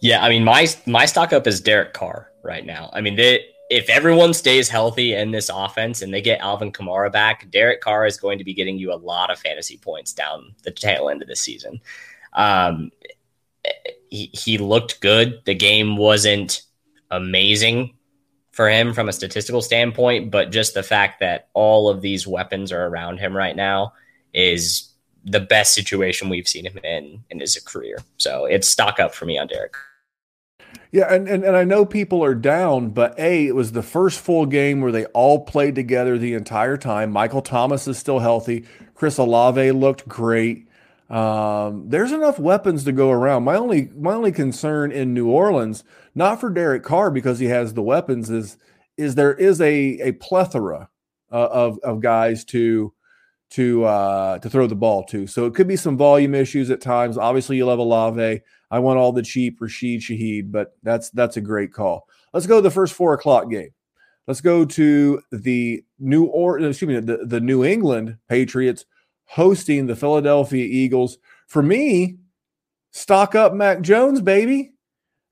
Yeah, I mean, my my stock up is Derek Carr right now. I mean, they, if everyone stays healthy in this offense and they get Alvin Kamara back, Derek Carr is going to be getting you a lot of fantasy points down the tail end of the season. Um, he, he looked good. The game wasn't amazing for him from a statistical standpoint, but just the fact that all of these weapons are around him right now is the best situation we've seen him in in his career. So it's stock up for me on Derek. Yeah, and, and, and I know people are down, but A, it was the first full game where they all played together the entire time. Michael Thomas is still healthy. Chris Olave looked great. Um, there's enough weapons to go around. My only my only concern in New Orleans, not for Derek Carr because he has the weapons, is is there is a a plethora uh, of of guys to to uh, to throw the ball to. So it could be some volume issues at times. Obviously, you love Olave. I want all the cheap Rashid Shaheed, but that's that's a great call. Let's go to the first four o'clock game. Let's go to the New or excuse me the, the New England Patriots hosting the Philadelphia Eagles. For me, stock up Mac Jones, baby.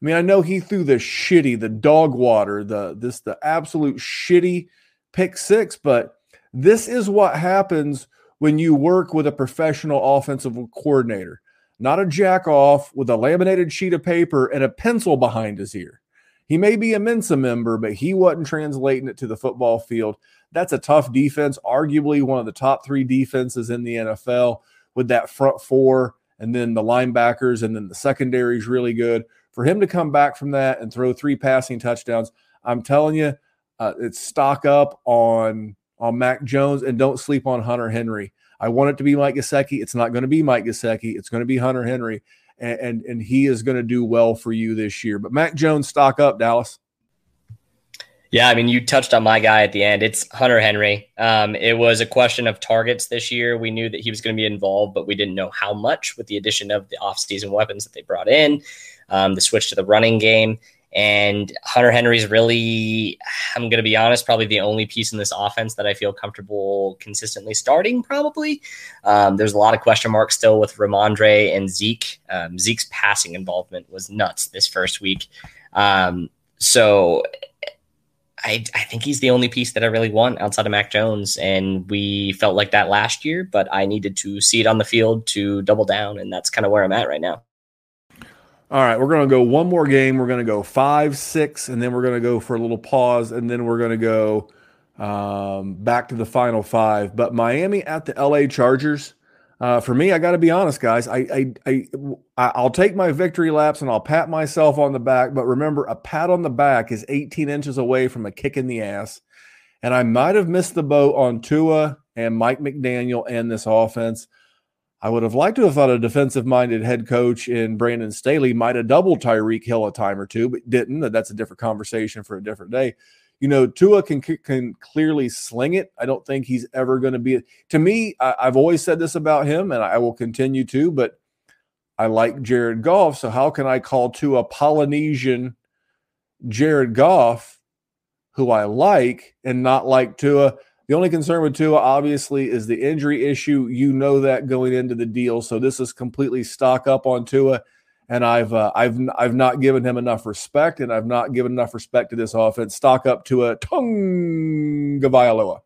I mean, I know he threw the shitty, the dog water, the this the absolute shitty pick six, but this is what happens when you work with a professional offensive coordinator, not a jack off with a laminated sheet of paper and a pencil behind his ear. He may be a Mensa member, but he wasn't translating it to the football field. That's a tough defense, arguably one of the top three defenses in the NFL with that front four and then the linebackers and then the secondary is really good. For him to come back from that and throw three passing touchdowns, I'm telling you, uh, it's stock up on on Mac Jones and don't sleep on Hunter Henry. I want it to be Mike Gesicki. It's not going to be Mike Gesicki. It's going to be Hunter Henry, and, and, and he is going to do well for you this year. But Mac Jones, stock up, Dallas. Yeah, I mean, you touched on my guy at the end. It's Hunter Henry. Um, it was a question of targets this year. We knew that he was going to be involved, but we didn't know how much with the addition of the offseason weapons that they brought in, um, the switch to the running game. And Hunter Henry's really, I'm going to be honest, probably the only piece in this offense that I feel comfortable consistently starting, probably. Um, there's a lot of question marks still with Rhamondre and Zeke. Um, Zeke's passing involvement was nuts this first week. Um, so I, I think he's the only piece that I really want outside of Mac Jones. And we felt like that last year, but I needed to see it on the field to double down. And that's kind of where I'm at right now. All right, we're going to go one more game. We're going to go five, six, and then we're going to go for a little pause, and then we're going to go um, back to the final five. But Miami at the LA Chargers. Uh, for me, I got to be honest, guys. I, I, I, I'll take my victory laps and I'll pat myself on the back. But remember, a pat on the back is 18 inches away from a kick in the ass. And I might have missed the boat on Tua and Mike McDaniel and this offense. I would have liked to have thought a defensive minded head coach in Brandon Staley might have doubled Tyreek Hill a time or two, but didn't. That's a different conversation for a different day. You know, Tua can can clearly sling it. I don't think he's ever going to be. To me, I, I've always said this about him, and I will continue to. But I like Jared Goff, so how can I call Tua Polynesian Jared Goff, who I like, and not like Tua? The only concern with Tua, obviously, is the injury issue. You know that going into the deal, so this is completely stock up on Tua, and I've uh, I've I've not given him enough respect, and I've not given enough respect to this offense. Stock up to a Tonga Tagovailoa.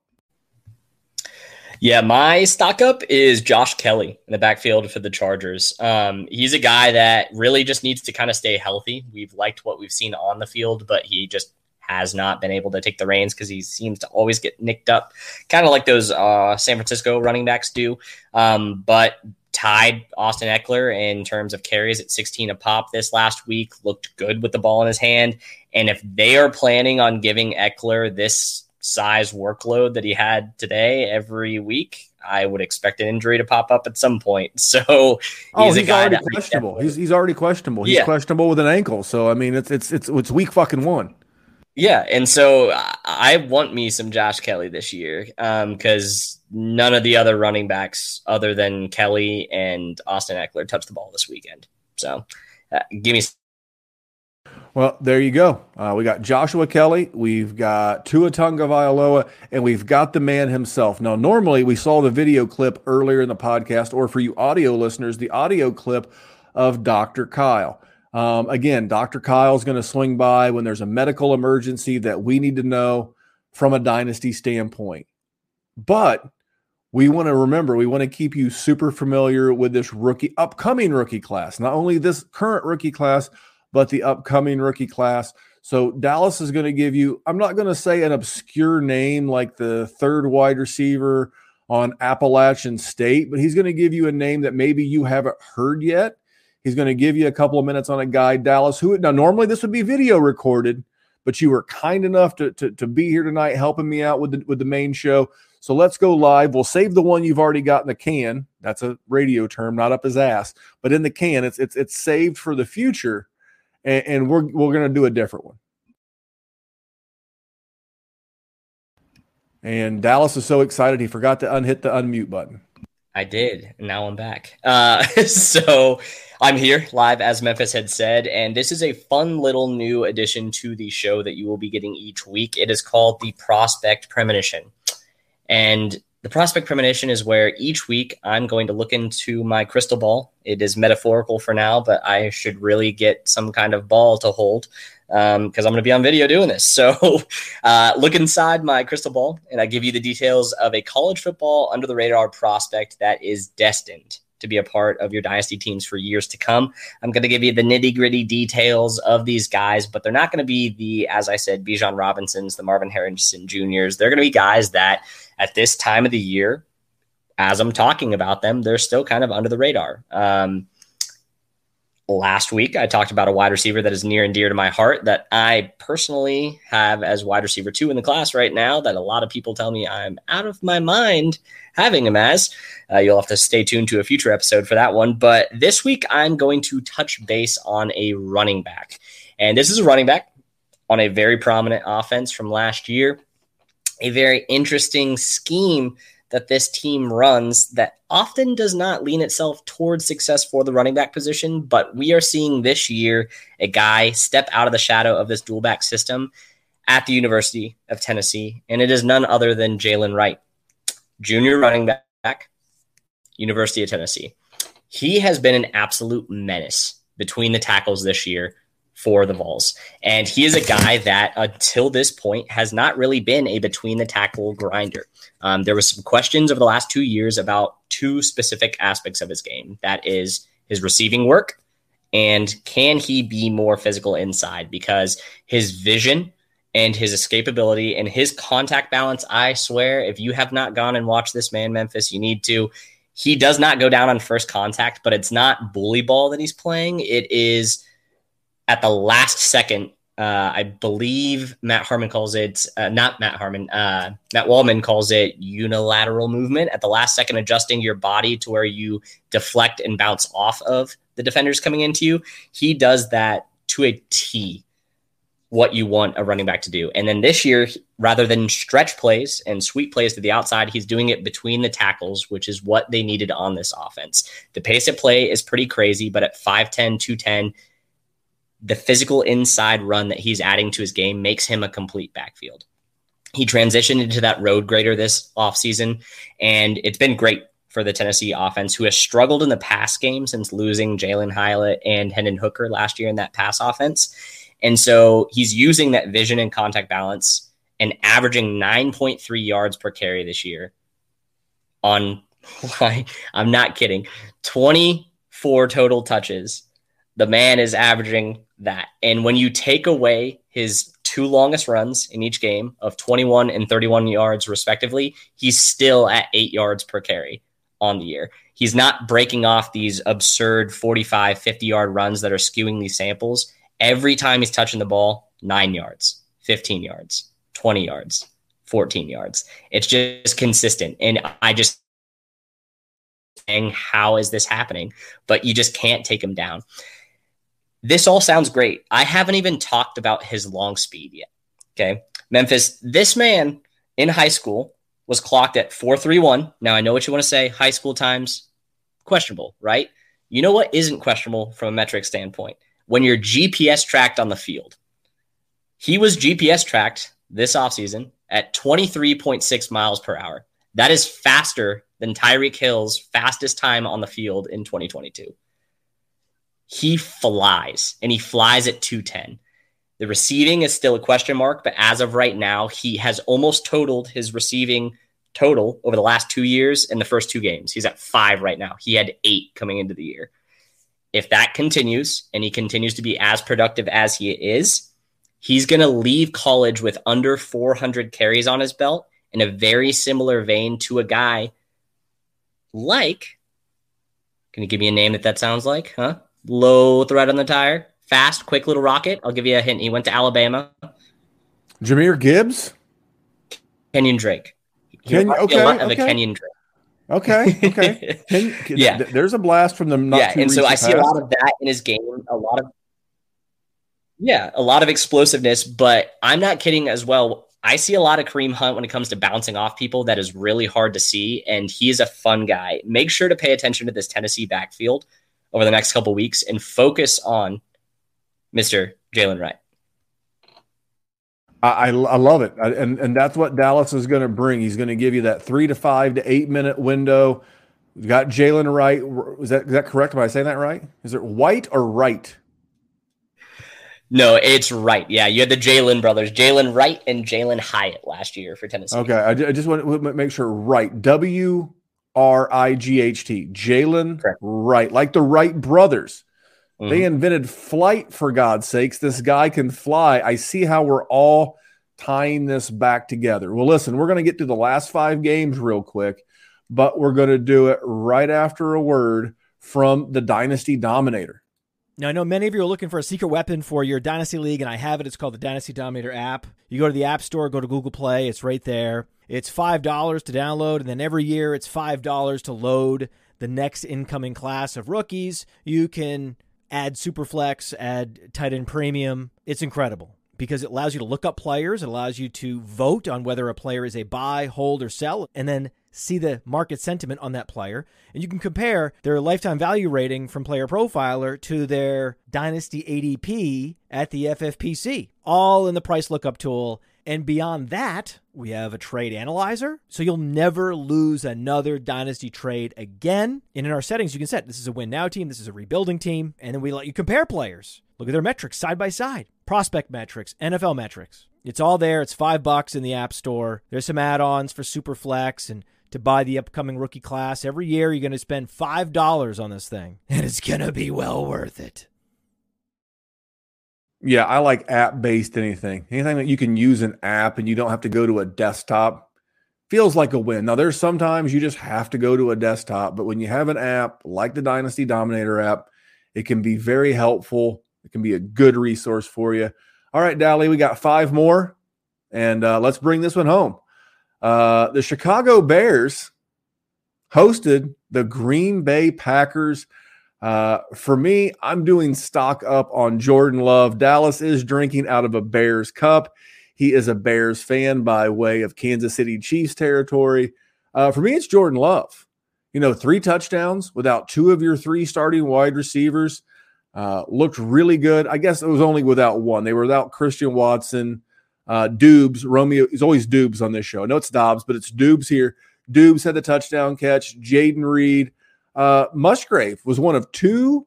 Yeah, my stock up is Josh Kelley in the backfield for the Chargers. Um, he's a guy that really just needs to kind of stay healthy. We've liked what we've seen on the field, but he just has not been able to take the reins because he seems to always get nicked up, kind of like those uh, San Francisco running backs do. Um, but tied Austin Ekeler in terms of carries at 16 a pop this last week, looked good with the ball in his hand. And if they are planning on giving Ekeler this size workload that he had today every week, I would expect an injury to pop up at some point. So he's, oh, he's already questionable. He's, he's already questionable. He's yeah. questionable with an ankle. So I mean, it's it's it's it's week fucking one. Yeah, and so I want me some Josh Kelley this year because um, none of the other running backs, other than Kelley and Austin Ekeler touched the ball this weekend. So, uh, give me. Well, there you go. Uh, we got Joshua Kelley, we've got Tua Tagovailoa, and we've got the man himself. Now, normally we saw the video clip earlier in the podcast, or for you audio listeners, the audio clip of Dr. Kyle. Um, again, Dr. Kyle's going to swing by when there's a medical emergency that we need to know from a dynasty standpoint. But we want to remember, we want to keep you super familiar with this rookie, upcoming rookie class, not only this current rookie class, but the upcoming rookie class. So Dallas is going to give you, I'm not going to say an obscure name like the third wide receiver on Appalachian State, but he's going to give you a name that maybe you haven't heard yet. He's going to give you a couple of minutes on a guy, Dallas, who now normally this would be video recorded, but you were kind enough to, to, to be here tonight helping me out with the, with the main show. So let's go live. We'll save the one you've already got in the can. That's a radio term, not up his ass, but in the can, it's it's it's saved for the future, and, and we're we're gonna do a different one. And Dallas is so excited he forgot to unhit the unmute button. I did. Now I'm back. Uh, so I'm here live, as Memphis had said, and this is a fun little new addition to the show that you will be getting each week. It is called the Prospect Premonition. And the prospect premonition is where each week I'm going to look into my crystal ball. It is metaphorical for now, but I should really get some kind of ball to hold because um, I'm going to be on video doing this. So uh, look inside my crystal ball and I give you the details of a college football under the radar prospect that is destined to be a part of your dynasty teams for years to come. I'm going to give you the nitty gritty details of these guys, but they're not going to be the, as I said, Bijan Robinsons, the Marvin Harrison Juniors. They're going to be guys that at this time of the year, as I'm talking about them, they're still kind of under the radar. Um, last week I talked about a wide receiver that is near and dear to my heart that I personally have as wide receiver two in the class right now that a lot of people tell me I'm out of my mind having him as. Uh, you'll have to stay tuned to a future episode for that one. But this week I'm going to touch base on a running back. And this is a running back on a very prominent offense from last year. A very interesting scheme that this team runs that often does not lean itself towards success for the running back position. But we are seeing this year a guy step out of the shadow of this dual back system at the University of Tennessee, and it is none other than Jaylen Wright, junior running back, University of Tennessee. He has been an absolute menace between the tackles this year for the Vols. And he is a guy that until this point has not really been a between the tackle grinder. Um, there was some questions over the last two years about two specific aspects of his game. That is his receiving work and can he be more physical inside because his vision and his escapability and his contact balance, I swear, if you have not gone and watched this man, Memphis, you need to. He does not go down on first contact, but it's not bully ball that he's playing. It is at the last second. Uh, I believe Matt Harmon calls it uh, not Matt Harmon. Uh, Matt Waldman calls it unilateral movement at the last second, adjusting your body to where you deflect and bounce off of the defenders coming into you. He does that to a T. What you want a running back to do, and then this year, rather than stretch plays and sweep plays to the outside, he's doing it between the tackles, which is what they needed on this offense. The pace of play is pretty crazy, but at 5'10, 210, the physical inside run that he's adding to his game makes him a complete backfield. He transitioned into that road grader this offseason, and it's been great for the Tennessee offense, who has struggled in the pass game since losing Jalin Hyatt and Hendon Hooker last year in that pass offense. And so he's using that vision and contact balance and averaging 9.3 yards per carry this year on, I'm not kidding, 24 total touches. The man is averaging that. And when you take away his two longest runs in each game of 21 and 31 yards, respectively, he's still at eight yards per carry on the year. He's not breaking off these absurd 45, 50 yard runs that are skewing these samples. Every time he's touching the ball, nine yards, 15 yards, 20 yards, 14 yards. It's just consistent. And I just how is this happening? But you just can't take him down. This all sounds great. I haven't even talked about his long speed yet. Okay. Memphis, this man in high school was clocked at 431. Now, I know what you want to say. High school times, questionable, right? You know what isn't questionable from a metric standpoint? When you're GPS tracked on the field. He was GPS tracked this offseason at 23.6 miles per hour. That is faster than Tyreek Hill's fastest time on the field in 2022 he flies and he flies at 210. The receiving is still a question mark, but as of right now, he has almost totaled his receiving total over the last two years in the first two games. He's at five right now. He had eight coming into the year. If that continues and he continues to be as productive as he is, he's going to leave college with under 400 carries on his belt in a very similar vein to a guy like. Can you give me a name that that sounds like? Huh? Low thread on the tire, fast, quick little rocket. I'll give you a hint. He went to Alabama. Jahmyr Gibbs, Kenyon Drake. He Ken- okay, a lot of okay. a Kenyon Drake. Okay, okay. Can- Yeah. th- there's a blast from the not yeah, and so I recent see a lot of that in his game. A lot of yeah, a lot of explosiveness. But I'm not kidding as well. I see a lot of Kareem Hunt when it comes to bouncing off people. That is really hard to see, and he's a fun guy. Make sure to pay attention to this Tennessee backfield over the next couple weeks and focus on Mister Jaylen Wright. I, I, love it, I- and and that's what Dallas is going to bring. He's going to give you that three to five to eight minute window. We've got Jaylen Wright. Is that is that correct? Am I saying that right? Is it White or Right? No, it's right. Yeah, you had the Jalen brothers, Jaylen Wright and Jalin Hyatt last year for Tennessee. Okay, I, I just want to make sure. Right, W R I G H T, Jaylen Correct. Wright, like the Wright brothers. They Mhm. invented flight for God's sakes. This guy can fly. I see how we're all tying this back together. Well, listen, we're going to get to the last five games real quick, but we're going to do it right after a word from the Dynasty Dominator. Now, I know many of you are looking for a secret weapon for your Dynasty League, and I have it. It's called the Dynasty Dominator app. You go to the App Store, go to Google Play, it's right there. It's $5 to download, and then every year it's $5 to load the next incoming class of rookies. You can add Superflex, add tight end premium. It's incredible because it allows you to look up players, it allows you to vote on whether a player is a buy, hold, or sell, and then see the market sentiment on that player. And you can compare their lifetime value rating from Player Profiler to their Dynasty ADP at the FFPC, all in the price lookup tool. And beyond that, we have a trade analyzer. So you'll never lose another dynasty trade again. And in our settings, you can set this is a win now team, this is a rebuilding team. And then we let you compare players. Look at their metrics side by side prospect metrics, NFL metrics. It's all there. It's five bucks in the App Store. There's some add ons for Superflex and to buy the upcoming rookie class. Every year, you're going to spend $5 on this thing, and it's going to be well worth it. Yeah, I like app based anything. Anything that you can use an app and you don't have to go to a desktop feels like a win. Now, there's sometimes you just have to go to a desktop, but when you have an app like the Dynasty Dominator app, it can be very helpful. It can be a good resource for you. All right, Dally, we got five more, and uh, let's bring this one home. Uh, the Chicago Bears hosted the Green Bay Packers. Uh, for me, I'm doing stock up on Jordan Love. Dallas is drinking out of a Bears cup. He is a Bears fan by way of Kansas City Chiefs territory. Uh, for me, it's Jordan Love. You know, three touchdowns without two of your three starting wide receivers. Uh, looked really good. I guess it was only without one. They were without Christian Watson, uh, Dubes, Romeo. It's always Dubes on this show. I know it's Dobbs, but it's Dubes here. Dubes had the touchdown catch. Jayden Reed. Uh, Musgrave was one of two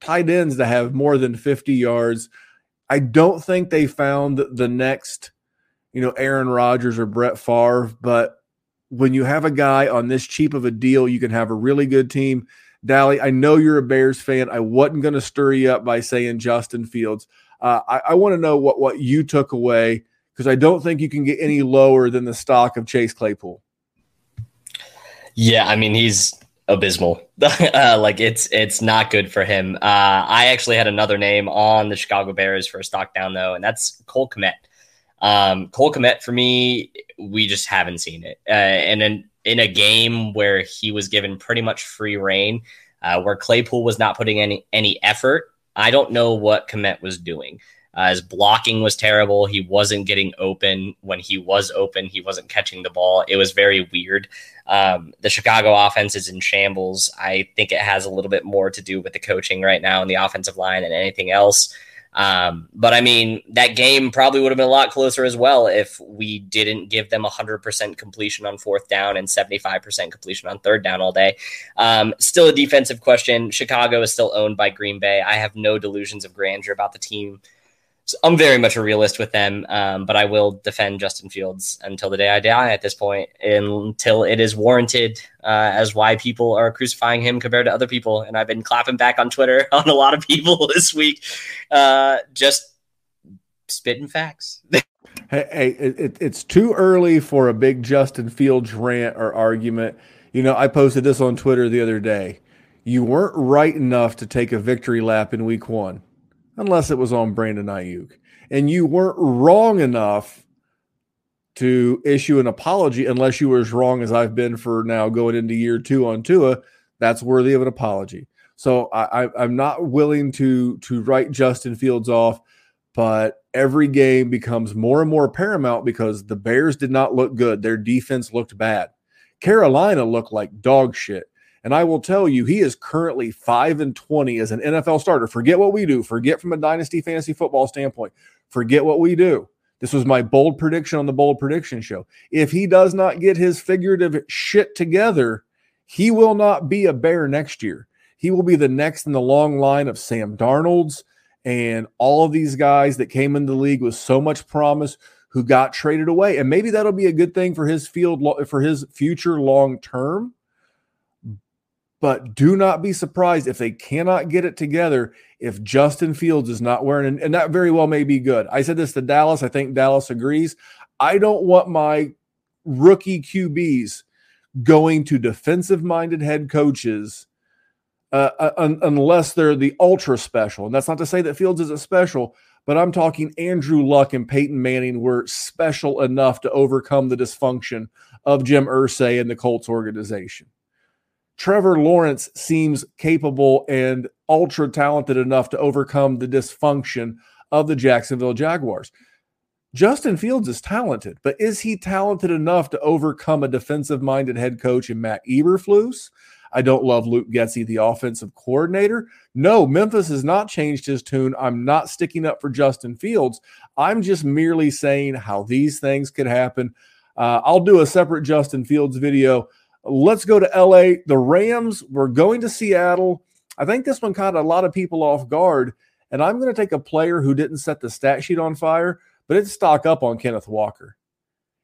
tight ends to have more than 50 yards. I don't think they found the next, you know, Aaron Rodgers or Brett Favre, but when you have a guy on this cheap of a deal, you can have a really good team. Dally, I know you're a Bears fan. I wasn't going to stir you up by saying Justin Fields. Uh, I, I want to know what what you took away because I don't think you can get any lower than the stock of Chase Claypool. Yeah, I mean he's abysmal. uh, like it's it's not good for him. Uh, I actually had another name on the Chicago Bears for a stock down though, and that's Cole Kmet. Um, Cole Kmet for me, we just haven't seen it. Uh, and in in a game where he was given pretty much free reign, uh, where Claypool was not putting any any effort, I don't know what Kmet was doing. Uh, his blocking was terrible. He wasn't getting open. When he was open, he wasn't catching the ball. It was very weird. Um, the Chicago offense is in shambles. I think it has a little bit more to do with the coaching right now and the offensive line than anything else. Um, but I mean, that game probably would have been a lot closer as well if we didn't give them 100% completion on fourth down and 75% completion on third down all day. Um, still a defensive question. Chicago is still owned by Green Bay. I have no delusions of grandeur about the team. So I'm very much a realist with them, um, but I will defend Justin Fields until the day I die at this point, until it is warranted uh, as why people are crucifying him compared to other people. And I've been clapping back on Twitter on a lot of people this week, uh, just spitting facts. Hey, hey it, it, it's too early for a big Justin Fields rant or argument. You know, I posted this on Twitter the other day. You weren't right enough to take a victory lap in week one, unless it was on Brandon Aiyuk. And you weren't wrong enough to issue an apology unless you were as wrong as I've been for now going into year two on Tua. That's worthy of an apology. So I, I, am not willing to to write Justin Fields off, but every game becomes more and more paramount because the Bears did not look good. Their defense looked bad. Carolina looked like dog shit. And I will tell you, he is currently 5 and 20 as an NFL starter. Forget what we do. Forget from a dynasty fantasy football standpoint. Forget what we do. This was my bold prediction on the bold prediction show. If he does not get his figurative shit together, he will not be a bear next year. He will be the next in the long line of Sam Darnold's and all of these guys that came into the league with so much promise who got traded away. And maybe that'll be a good thing for his field for his future long term. But do not be surprised if they cannot get it together if Justin Fields is not wearing, and, and that very well may be good. I said this to Dallas. I think Dallas agrees. I don't want my rookie QBs going to defensive minded head coaches uh, uh, un- unless they're the ultra special. And that's not to say that Fields isn't special, but I'm talking Andrew Luck and Peyton Manning were special enough to overcome the dysfunction of Jim Irsay and the Colts organization. Trevor Lawrence seems capable and ultra talented enough to overcome the dysfunction of the Jacksonville Jaguars. Justin Fields is talented, but is he talented enough to overcome a defensive minded head coach in Matt Eberflus? I don't love Luke Getsy, the offensive coordinator. No, Memphis has not changed his tune. I'm not sticking up for Justin Fields. I'm just merely saying how these things could happen. Uh, I'll do a separate Justin Fields video. Let's go to LA. The Rams, we're going to Seattle. I think this one caught a lot of people off guard. And I'm going to take a player who didn't set the stat sheet on fire, but it's stock up on Kenneth Walker.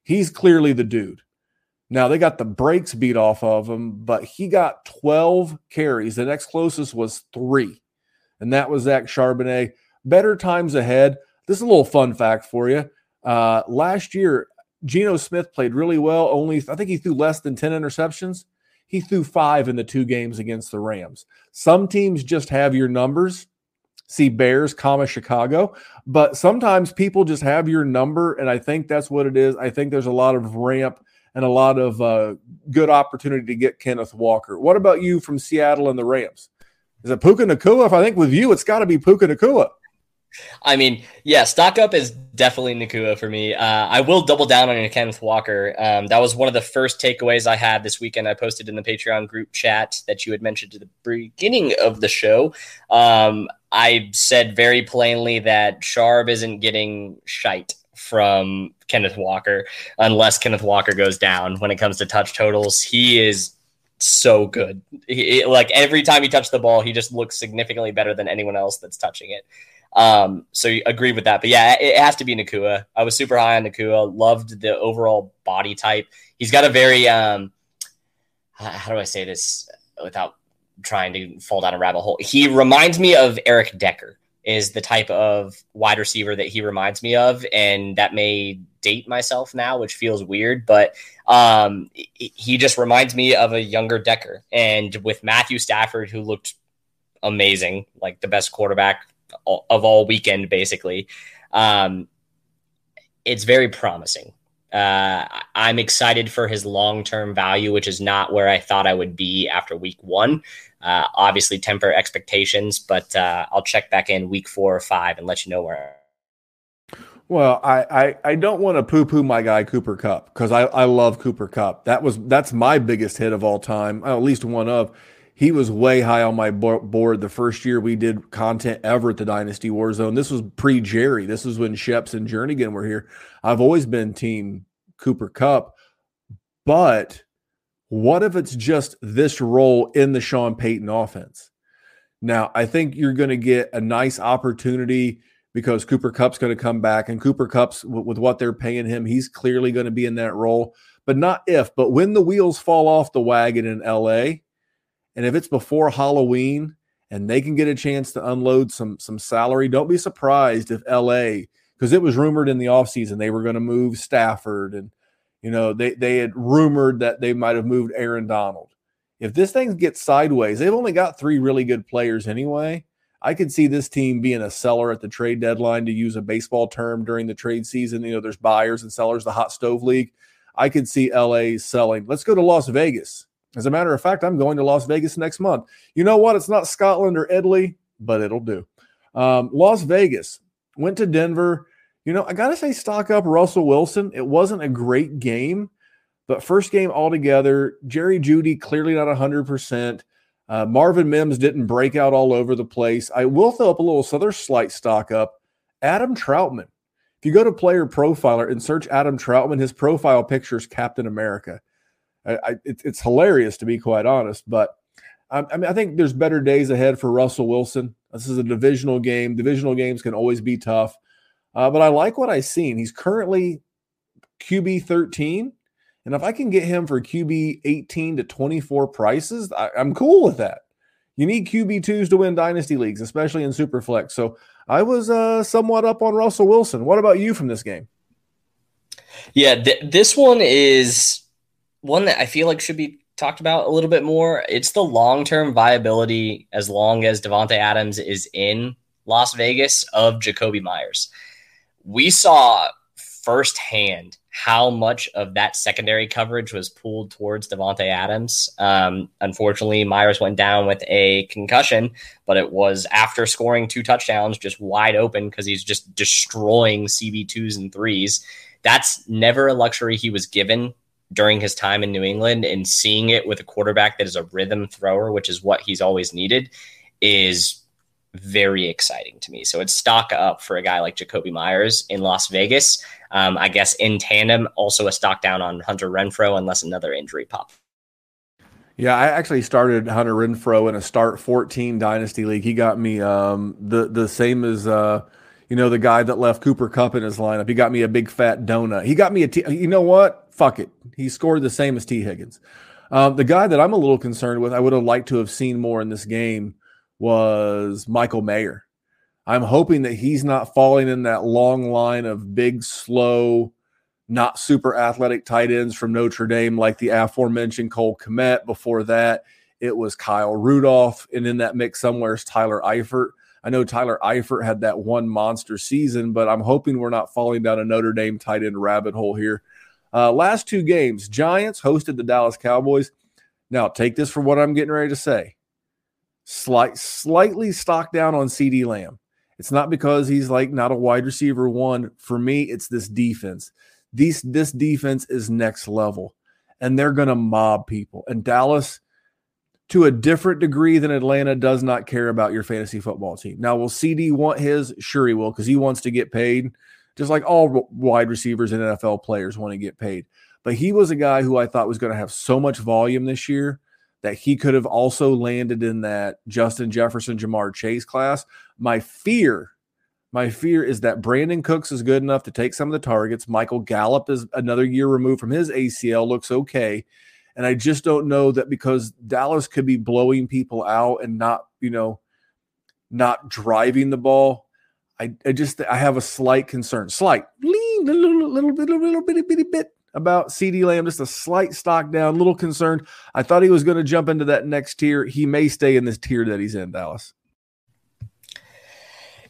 He's clearly the dude. Now they got the brakes beat off of him, but he got 12 carries. The next closest was three, and that was Zach Charbonnet. Better times ahead. This is a little fun fact for you. Uh, last year, Geno Smith played really well. Only I think he threw less than 10 interceptions. He threw five in the two games against the Rams. Some teams just have your numbers. See Bears, comma Chicago, but sometimes people just have your number, and I think that's what it is. I think there's a lot of ramp and a lot of uh, good opportunity to get Kenneth Walker. What about you from Seattle and the Rams? Is it Puka Nacua? If I think with you, it's got to be Puka Nacua. I mean, yeah, stock up is definitely Nacua for me. Uh, I will double down on Kenneth Walker. Um, that was one of the first takeaways I had this weekend. I posted in the Patreon group chat that you had mentioned at the beginning of the show. Um, I said very plainly that Sharp isn't getting shite from Kenneth Walker unless Kenneth Walker goes down when it comes to touch totals. He is so good. He, like every time he touched the ball, he just looks significantly better than anyone else that's touching it. Um, so you agree with that. But yeah, it, has to be Nacua. I was super high on Nacua. Loved the overall body type. He's got a very um, how do I say this without trying to fall down a rabbit hole? He reminds me of Eric Decker is the type of wide receiver that he reminds me of, and that may date myself now, which feels weird, but um, he just reminds me of a younger Decker. And with Matthew Stafford, who looked amazing, like the best quarterback of all weekend, basically, um, it's very promising. Uh, I'm excited for his long term value, which is not where I thought I would be after week one. Uh, obviously, temper expectations, but uh, I'll check back in week four or five and let you know where. Well, I, I, I don't want to poo poo my guy Cooper Kupp because I, I love Cooper Kupp. That was that's my biggest hit of all time, at least one of. He was way high on my board the first year we did content ever at the Dynasty Warzone. This was pre Jerry. This was when Sheps and Jernigan were here. I've always been team Cooper Kupp, but what if it's just this role in the Sean Payton offense? Now, I think you're going to get a nice opportunity because Cooper Kupp's going to come back, and Cooper Kupp's with what they're paying him, he's clearly going to be in that role. But not if, but when the wheels fall off the wagon in LA, and if it's before Halloween and they can get a chance to unload some some salary, don't be surprised if LA, because it was rumored in the offseason they were going to move Stafford and You know, they they had rumored that they might have moved Aaron Donald. If this thing gets sideways, they've only got three really good players anyway. I could see this team being a seller at the trade deadline to use a baseball term during the trade season. You know, there's buyers and sellers, the hot stove league. I could see LA selling. Let's go to Las Vegas. As a matter of fact, I'm going to Las Vegas next month. You know what? It's not Scotland or Italy, but it'll do. Um, Las Vegas went to Denver. You know, I got to say, stock up Russell Wilson. It wasn't a great game, but first game altogether, Jerry Jeudy clearly not 100%. Uh, Marvin Mims didn't break out all over the place. I will throw up a little, so there's slight stock up. Adam Trautman. If you go to Player Profiler and search Adam Trautman, his profile picture is Captain America. I, it, it's hilarious to be quite honest, but I, I mean, I think there's better days ahead for Russell Wilson. This is a divisional game. Divisional games can always be tough, uh, but I like what I've seen. He's currently QB 13. And if I can get him for QB 18 to 24 prices, I, am cool with that. You need QB twos to win dynasty leagues, especially in Superflex. So I was uh, somewhat up on Russell Wilson. What about you from this game? Yeah, th- this one is one that I feel like should be talked about a little bit more. It's the long term viability as long as Davante Adams is in Las Vegas of Jakobi Meyers. We saw firsthand how much of that secondary coverage was pulled towards Davante Adams. Um, unfortunately, Meyers went down with a concussion, but it was after scoring two touchdowns, just wide open because he's just destroying CB twos and threes. That's never a luxury he was given during his time in New England, and seeing it with a quarterback that is a rhythm thrower, which is what he's always needed, is very exciting to me. So it's stock up for a guy like Jakobi Meyers in Las Vegas. Um, I guess in tandem, also a stock down on Hunter Renfrow unless another injury pops. Yeah, I actually started Hunter Renfrow in a start 14 dynasty league. He got me um, the the same as uh, you know the guy that left Cooper Kupp in his lineup. He got me a big fat donut. He got me a T. You know what? Fuck it. He scored the same as T. Higgins. Um, the guy that I'm a little concerned with, I would have liked to have seen more in this game was Michael Mayer. I'm hoping that he's not falling in that long line of big, slow, not super athletic tight ends from Notre Dame, like the aforementioned Cole Kmet. Before that, it was Kyle Rudolph. And in that mix somewhere is Tyler Eifert. I know Tyler Eifert had that one monster season, but I'm hoping we're not falling down a Notre Dame tight end rabbit hole here. Uh, last two games, Giants hosted the Dallas Cowboys. Now, take this for what I'm getting ready to say slight, slightly stocked down on CeeDee Lamb. It's not because he's like not a wide receiver one. For me, it's this defense. These this defense is next level, and they're going to mob people. And Dallas, to a different degree than Atlanta, does not care about your fantasy football team. Now, will CeeDee want his? Sure, he will, because he wants to get paid, just like all wide receivers and NFL players want to get paid. But he was a guy who I thought was going to have so much volume this year that he could have also landed in that Justin Jefferson, Ja'Marr Chase class. My fear, my fear is that Brandin Cooks is good enough to take some of the targets. Michael Gallup is another year removed from his ACL, looks okay. And I just don't know that because Dallas could be blowing people out and not, you know, not driving the ball. I, I just I have a slight concern, slight, little, little, little bit, little, little bitty, bitty bit about CeeDee Lamb, just a slight stock down, little concerned. I thought he was going to jump into that next tier. He may stay in this tier that he's in, Dallas.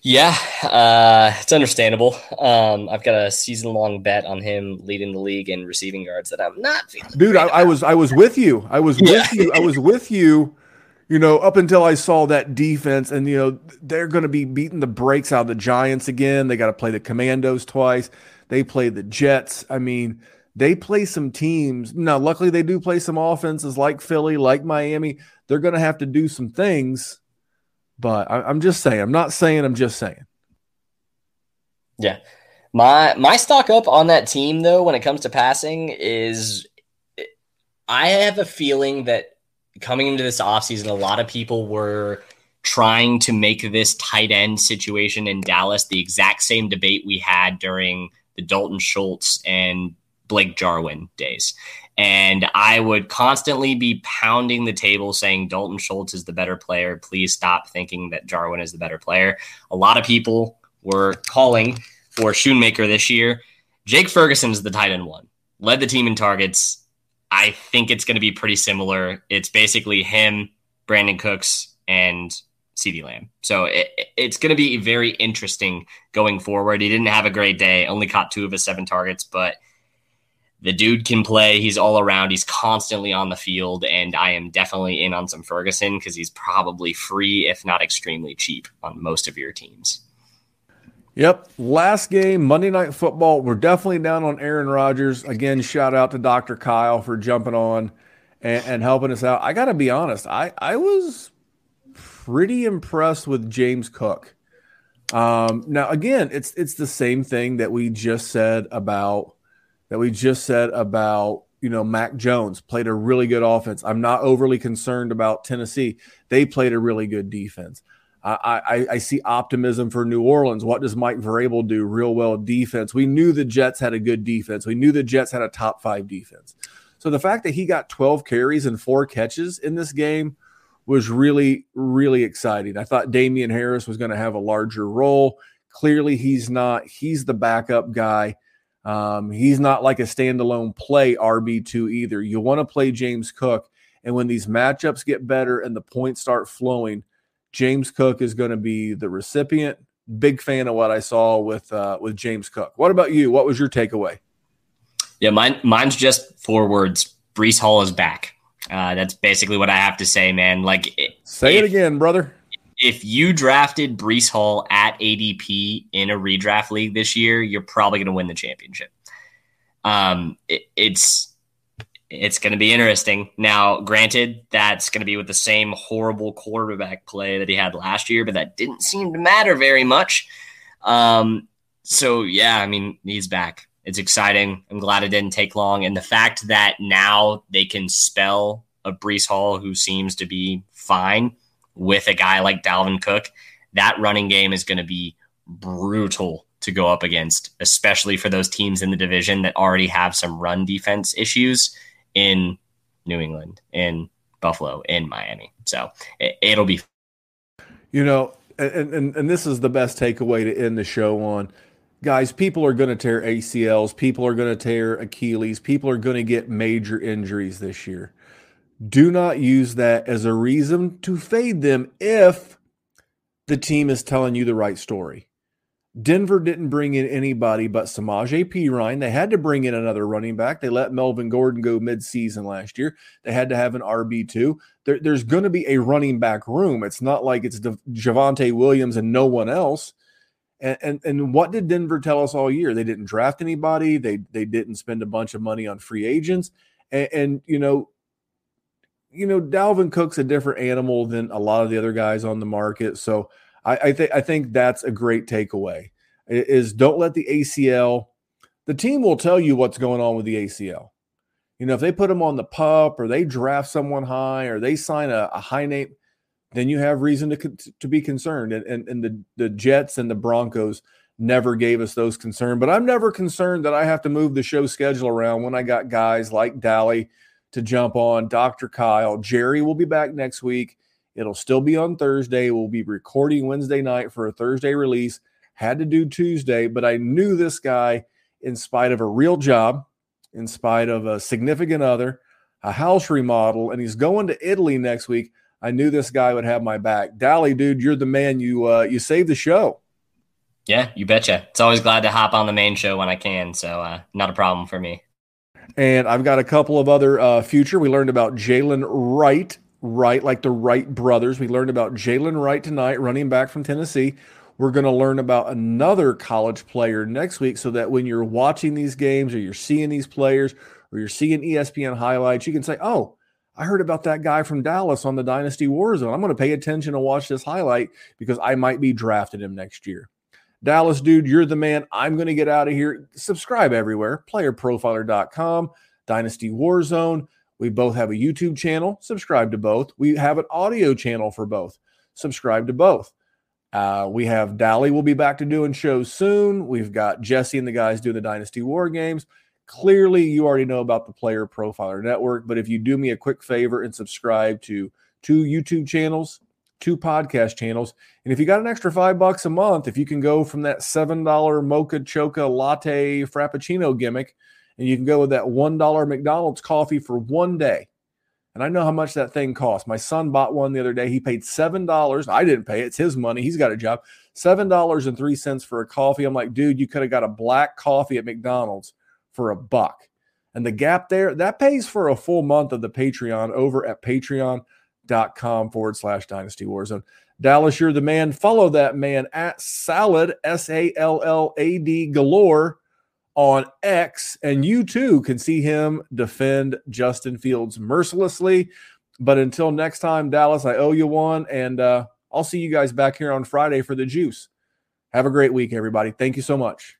Yeah, uh, it's understandable. Um, I've got a season long bet on him leading the league in receiving yards that I'm not feeling. Dude, I, I, was I was with you. I was yeah. with you. I was with you. You know, up until I saw that defense, and you know they're going to be beating the brakes out of the Giants again. They got to play the Commandos twice. They play the Jets. I mean, they play some teams. Now, luckily, they do play some offenses like Philly, like Miami. They're going to have to do some things, but I, I'm just saying. I'm not saying. I'm just saying. Yeah, my my stock up on that team though, when it comes to passing, is I have a feeling that coming into this offseason, a lot of people were trying to make this tight end situation in Dallas the exact same debate we had during the Dalton Schultz and Blake Jarwin days. And I would constantly be pounding the table saying Dalton Schultz is the better player. Please stop thinking that Jarwin is the better player. A lot of people were calling for Schoonmaker this year. Jake Ferguson is the tight end one. led the team in targets. I think it's going to be pretty similar. It's basically him, Brandin Cooks, and CeeDee Lamb. So it, it's going to be very interesting going forward. He didn't have a great day, only caught two of his seven targets, but the dude can play. He's all around. He's constantly on the field, and I am definitely in on some Ferguson because he's probably free, if not extremely cheap, on most of your teams. Yep. Last game, Monday Night Football. We're definitely down on Aaron Rodgers. Again, shout out to Dr. Kyle for jumping on and, and helping us out. I got to be honest, I, I was pretty impressed with James Cook. Um, now, again, it's it's the same thing that we just said about that we just said about you know Mac Jones played a really good offense. I'm not overly concerned about Tennessee. They played a really good defense. I, I, I see optimism for New Orleans. What does Mike Vrabel do real well defense? We knew the Jets had a good defense. We knew the Jets had a top five defense. So the fact that he got 12 carries and four catches in this game was really, really exciting. I thought Damien Harris was going to have a larger role. Clearly, he's not. He's the backup guy. Um, he's not like a standalone play RB2 either. You want to play James Cook. And when these matchups get better and the points start flowing, James Cook is going to be the recipient. Big fan of what I saw with uh, with James Cook. What about you? What was your takeaway? Yeah, mine mine's just four words. Breece Hall is back. Uh, that's basically what I have to say, man. Like, say it again, brother. If you drafted Breece Hall at ADP in a redraft league this year, you're probably going to win the championship. Um, it, it's it's going to be interesting. Now, granted, that's going to be with the same horrible quarterback play that he had last year, but that didn't seem to matter very much. Um, so yeah, I mean, he's back. It's exciting. I'm glad it didn't take long, and the fact that now they can spell a Breece Hall who seems to be fine with a guy like Dalvin Cook, that running game is going to be brutal to go up against, especially for those teams in the division that already have some run defense issues in New England, in Buffalo, in Miami. So it, will be. You know, and, and and this is the best takeaway to end the show on. Guys, people are going to tear ACLs. People are going to tear Achilles. People are going to get major injuries this year. Do not use that as a reason to fade them if the team is telling you the right story. Denver didn't bring in anybody but Samaje Perine. They had to bring in another running back. They let Melvin Gordon go midseason last year. They had to have an RB2. There, there's going to be a running back room. It's not like it's De- Javonte Williams and no one else. And, and, and what did Denver tell us all year? They didn't draft anybody. They they didn't spend a bunch of money on free agents. And, and you know, you know, Dalvin Cook's a different animal than a lot of the other guys on the market. So I, I think I think that's a great takeaway. Is don't let the ACL. The team will tell you what's going on with the ACL. You know, if they put them on the pup or they draft someone high or they sign a, a high name, then you have reason to to be concerned. And, and and the the Jets and the Broncos never gave us those concerns. But I'm never concerned that I have to move the show schedule around when I got guys like Dally to jump on, Dr. Kyle. Jerry will be back next week. It'll still be on Thursday. We'll be recording Wednesday night for a Thursday release. Had to do Tuesday, but I knew this guy, in spite of a real job, in spite of a significant other, a house remodel, and he's going to Italy next week. I knew this guy would have my back. Dally, dude, you're the man. You uh, you saved the show. Yeah, you betcha. It's always glad to hop on the main show when I can, so uh, not a problem for me. And I've got a couple of other uh, future. We learned about Jaylen Wright Wright, like the Wright brothers. We learned about Jaylen Wright tonight, running back from Tennessee. We're going to learn about another college player next week so that when you're watching these games or you're seeing these players or you're seeing ESPN highlights, you can say, oh, I heard about that guy from Dallas on the Dynasty Warzone. I'm going to pay attention and watch this highlight because I might be drafting him next year. Dallas, dude, you're the man. I'm going to get out of here. Subscribe everywhere playerprofiler.com, Dynasty Warzone. We both have a YouTube channel. Subscribe to both. We have an audio channel for both. Subscribe to both. Uh, we have Dally will be back to doing shows soon. We've got Jesse and the guys doing the Dynasty War games. Clearly, you already know about the Player Profiler Network, but if you do me a quick favor and subscribe to two YouTube channels, two podcast channels, and if you got an extra five bucks a month, if you can go from that $7 mocha choca latte frappuccino gimmick and you can go with that $1 McDonald's coffee for one day. And I know how much that thing costs. My son bought one the other day. He paid $7. I didn't pay it. It's his money. He's got a job. $7.03 for a coffee. I'm like, dude, you could have got a black coffee at McDonald's for a buck. And the gap there, that pays for a full month of the Patreon over at patreon.com forward slash dynasty warzone. Dallas, you're the man. Follow that man at salad, S A L L A D galore on X. And you too can see him defend Justin Fields mercilessly. But until next time, Dallas, I owe you one. And uh, I'll see you guys back here on Friday for the juice. Have a great week, everybody. Thank you so much.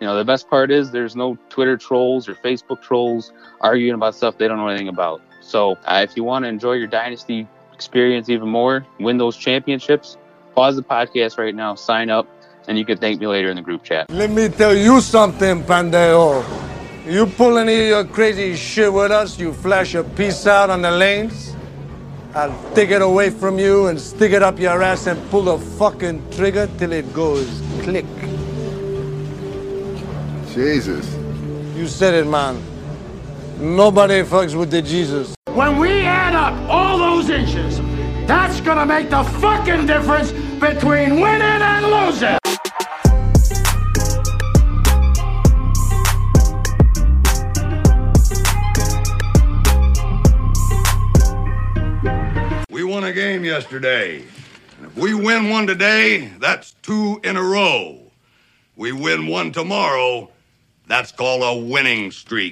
You know, the best part is there's no Twitter trolls or Facebook trolls arguing about stuff they don't know anything about. So uh, if you want to enjoy your dynasty experience even more, win those championships, pause the podcast right now, sign up, and you can thank me later in the group chat. Let me tell you something, Pandeo. You pull any of your crazy shit with us, you flash a piece out on the lanes, I'll take it away from you and stick it up your ass and pull the fucking trigger till it goes click. Jesus. You said it, man. Nobody fucks with the Jesus. When we add up all those inches, that's gonna make the fucking difference between winning and losing. We won a game yesterday. And if we win one today, that's two in a row. We win one tomorrow, that's called a winning streak.